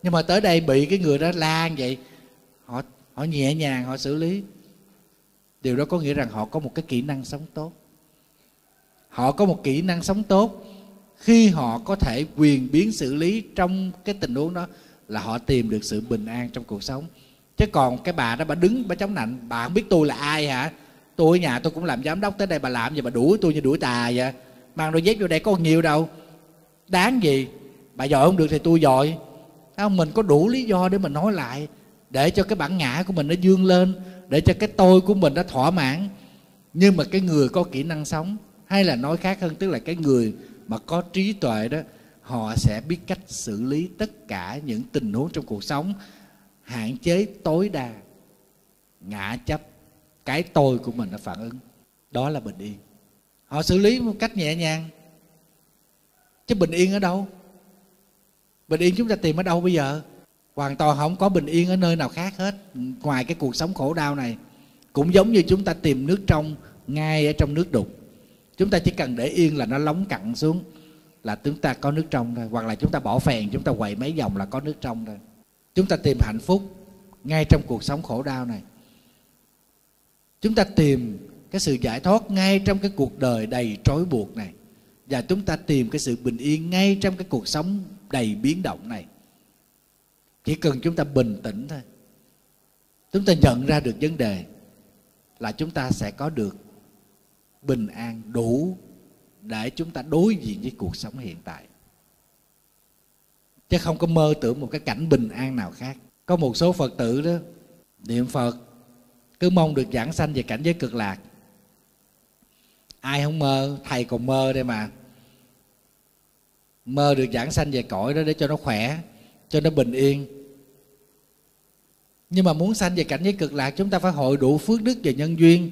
A: Nhưng mà tới đây bị cái người đó la vậy, họ họ nhẹ nhàng, họ xử lý. Điều đó có nghĩa rằng họ có một cái kỹ năng sống tốt. Họ có một kỹ năng sống tốt. Khi họ có thể quyền biến xử lý trong cái tình huống đó là họ tìm được sự bình an trong cuộc sống. Chứ còn cái bà đó bà đứng, bà chống nạnh, bà không biết tôi là ai hả? Tôi ở nhà tôi cũng làm giám đốc, tới đây bà làm gì? Bà đuổi tôi như đuổi tà vậy? Mang đôi dép vô đây có nhiều đâu đáng gì? Bà dội không được thì tôi dội. Không mình có đủ lý do để mình nói lại? Để cho cái bản ngã của mình nó dương lên, để cho cái tôi của mình nó thỏa mãn. Nhưng mà cái người có kỹ năng sống, hay là nói khác hơn, tức là cái người mà có trí tuệ đó, họ sẽ biết cách xử lý tất cả những tình huống trong cuộc sống. Hạn chế tối đa, ngã chấp, cái tôi của mình nó phản ứng. Đó là bình yên họ xử lý một cách nhẹ nhàng chứ bình yên ở đâu? Bình yên chúng ta tìm ở đâu bây giờ? Hoàn toàn không có bình yên ở nơi nào khác hết. Ngoài cái cuộc sống khổ đau này, cũng giống như chúng ta tìm nước trong ngay ở trong nước đục. Chúng ta chỉ cần để yên là nó lóng cặn xuống, là chúng ta có nước trong thôi. Hoặc là chúng ta bỏ phèn, chúng ta quậy mấy vòng là có nước trong thôi. Chúng ta tìm hạnh phúc ngay trong cuộc sống khổ đau này. Chúng ta tìm cái sự giải thoát ngay trong cái cuộc đời đầy trói buộc này và chúng ta tìm cái sự bình yên ngay trong cái cuộc sống đầy biến động này. Chỉ cần chúng ta bình tĩnh thôi. Chúng ta nhận ra được vấn đề là chúng ta sẽ có được bình an đủ để chúng ta đối diện với cuộc sống hiện tại. Chứ không có mơ tưởng một cái cảnh bình an nào khác. Có một số phật tử đó, niệm phật, cứ mong được giảng sanh về cảnh giới cực lạc. Ai không mơ, thầy còn mơ đây mà mơ được giảng sanh về cõi đó để cho nó khỏe, cho nó bình yên. Nhưng mà muốn sanh về cảnh giới cực lạc, chúng ta phải hội đủ phước đức và nhân duyên.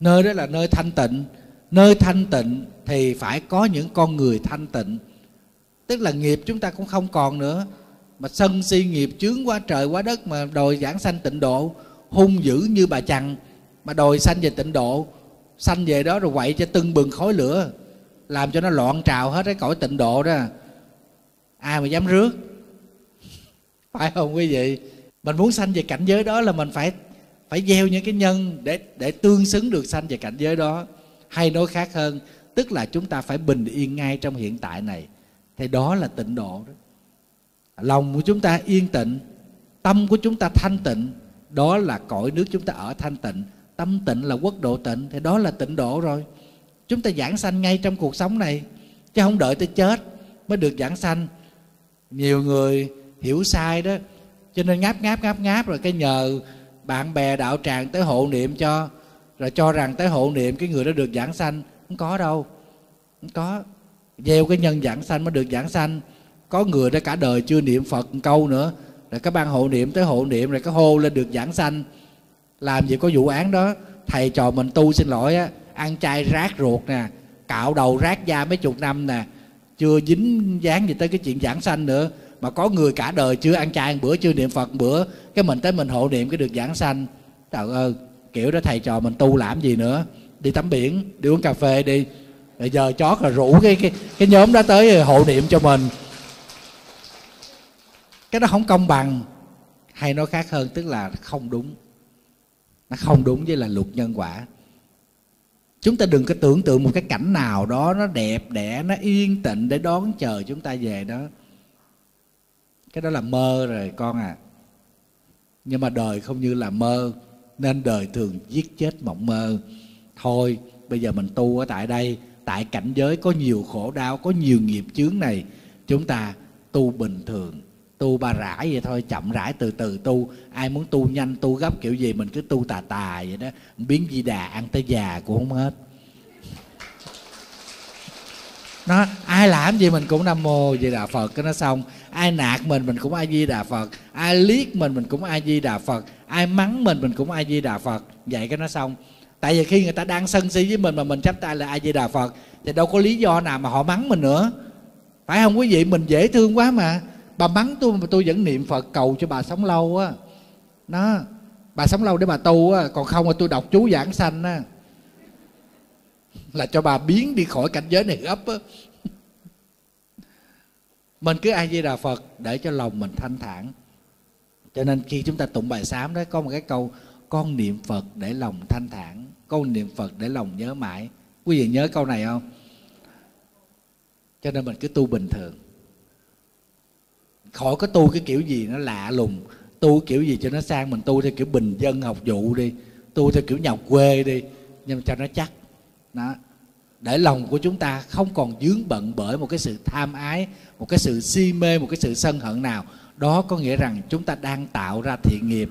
A: Nơi đó là nơi thanh tịnh. Nơi thanh tịnh thì phải có những con người thanh tịnh. Tức là nghiệp chúng ta cũng không còn nữa. Mà sân si nghiệp chướng quá trời quá đất mà đòi giảng sanh tịnh độ, hung dữ như bà chằn mà đòi sanh về tịnh độ. Sanh về đó rồi quậy cho tưng bừng khói lửa làm cho nó loạn trào hết cái cõi tịnh độ đó. Ai mà dám rước? (laughs) Phải không quý vị? Mình muốn sanh về cảnh giới đó là mình phải phải gieo những cái nhân để để tương xứng được sanh về cảnh giới đó. Hay nói khác hơn, tức là chúng ta phải bình yên ngay trong hiện tại này. Thì đó là tịnh độ đó. Lòng của chúng ta yên tịnh, tâm của chúng ta thanh tịnh, đó là cõi nước chúng ta ở thanh tịnh. Tâm tịnh là quốc độ tịnh, thì đó là tịnh độ rồi chúng ta giảng sanh ngay trong cuộc sống này, chứ không đợi tới chết mới được giảng sanh. Nhiều người hiểu sai đó, cho nên ngáp ngáp ngáp ngáp, rồi cái nhờ bạn bè đạo tràng tới hộ niệm cho, rồi cho rằng tới hộ niệm cái người đó được giảng sanh. Không có đâu, không có. Gieo cái nhân giảng sanh mới được giảng sanh. Có người đó cả đời chưa niệm phật một câu nữa, rồi các ban hộ niệm tới hộ niệm, rồi cái hô lên được giảng sanh. Làm gì có vụ án đó, thầy trò mình tu xin lỗi á ăn chay rác ruột nè, cạo đầu rác da mấy chục năm nè, chưa dính dáng gì tới cái chuyện giảng sanh nữa. Mà có người cả đời chưa ăn chay một bữa, chưa niệm phật một bữa, cái mình tới mình hộ niệm cái được giảng sanh. Trời ơi, kiểu đó thầy trò mình tu làm gì nữa. Đi tắm biển, đi uống cà phê đi. Bây giờ chót là rủ cái cái cái nhóm đó tới hộ niệm cho mình. Cái đó không công bằng. Hay nói khác hơn, tức là không đúng. Nó không đúng với là luật nhân quả chúng ta đừng có tưởng tượng một cái cảnh nào đó nó đẹp đẽ, nó yên tịnh để đón chờ chúng ta về đó. Cái đó là mơ rồi, con à. Nhưng mà đời không như là mơ, nên đời thường giết chết mộng mơ. Thôi, bây giờ mình tu ở tại đây, tại cảnh giới có nhiều khổ đau, có nhiều nghiệp chướng này, chúng ta tu bình thường tu ba rãi vậy thôi, chậm rãi từ từ tu. Ai muốn tu nhanh, tu gấp kiểu gì mình cứ tu tà tà vậy đó. Biến di đà ăn tới già cũng không hết. Nó, ai làm gì mình cũng nam mô di đà phật, cái nó xong. Ai nạt mình mình cũng a di đà phật. Ai liếc mình mình cũng a di đà phật. Ai mắng mình mình cũng a di đà phật. Vậy cái nó xong. Tại vì khi người ta đang sân si với mình mà mình chắp tay là a di đà phật, thì đâu có lý do nào mà họ mắng mình nữa. Phải không quý vị? Mình dễ thương quá mà bà mắng tôi, mà tôi vẫn niệm phật cầu cho bà sống lâu á. Nó bà sống lâu để bà tu á, còn không là tôi đọc chú giảng sanh á. Là cho bà biến đi khỏi cảnh giới này gấp á. Mình cứ ai di đà phật để cho lòng mình thanh thản. Cho nên khi chúng ta tụng bài sám đó, có một cái câu, con niệm phật để lòng thanh thản. Con niệm phật để lòng nhớ mãi. Quý vị nhớ câu này không? Cho nên mình cứ tu bình thường khỏi có tu cái kiểu gì nó lạ lùng. Tu kiểu gì cho nó sang mình, tu theo kiểu bình dân học vụ đi. Tu theo kiểu nhà quê đi, nhưng mà cho nó chắc. Đó. Để lòng của chúng ta không còn dướng bận bởi một cái sự tham ái, một cái sự si mê, một cái sự sân hận nào. Đó có nghĩa rằng chúng ta đang tạo ra thiện nghiệp.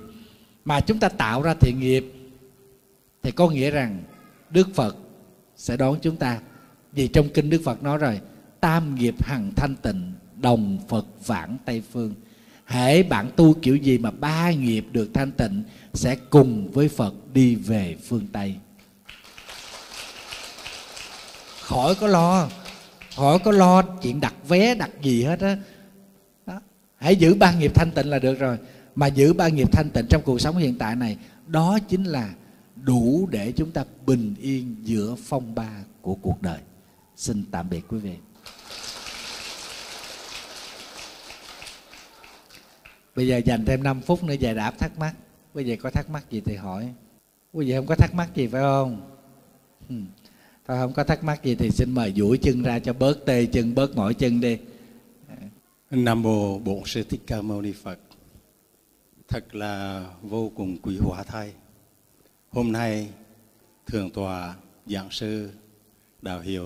A: Mà chúng ta tạo ra thiện nghiệp thì có nghĩa rằng đức phật sẽ đón chúng ta. Vì trong kinh đức phật nói rồi, tam nghiệp hằng thanh tịnh đồng phật vãng tây phương. Hễ bạn tu kiểu gì mà ba nghiệp được thanh tịnh, sẽ cùng với phật đi về phương tây. Khỏi có lo, khỏi có lo chuyện đặt vé, đặt gì hết á. Hãy giữ ba nghiệp thanh tịnh là được rồi. Mà giữ ba nghiệp thanh tịnh trong cuộc sống hiện tại này, đó chính là đủ để chúng ta bình yên giữa phong ba của cuộc đời. Xin tạm biệt quý vị. Bây giờ dành thêm 5 phút nữa giải đáp thắc mắc. Quý vị có thắc mắc gì thì hỏi. Quý vị không có thắc mắc gì phải không? Ừ. thôi, không có thắc mắc gì thì xin mời duỗi chân ra cho bớt tê chân, bớt mỏi chân đi.
B: Nam mô bổn sư thích ca mâu ni phật. Thật là vô cùng quý hóa thay hôm nay, thượng tọa giảng sư đạo hiệu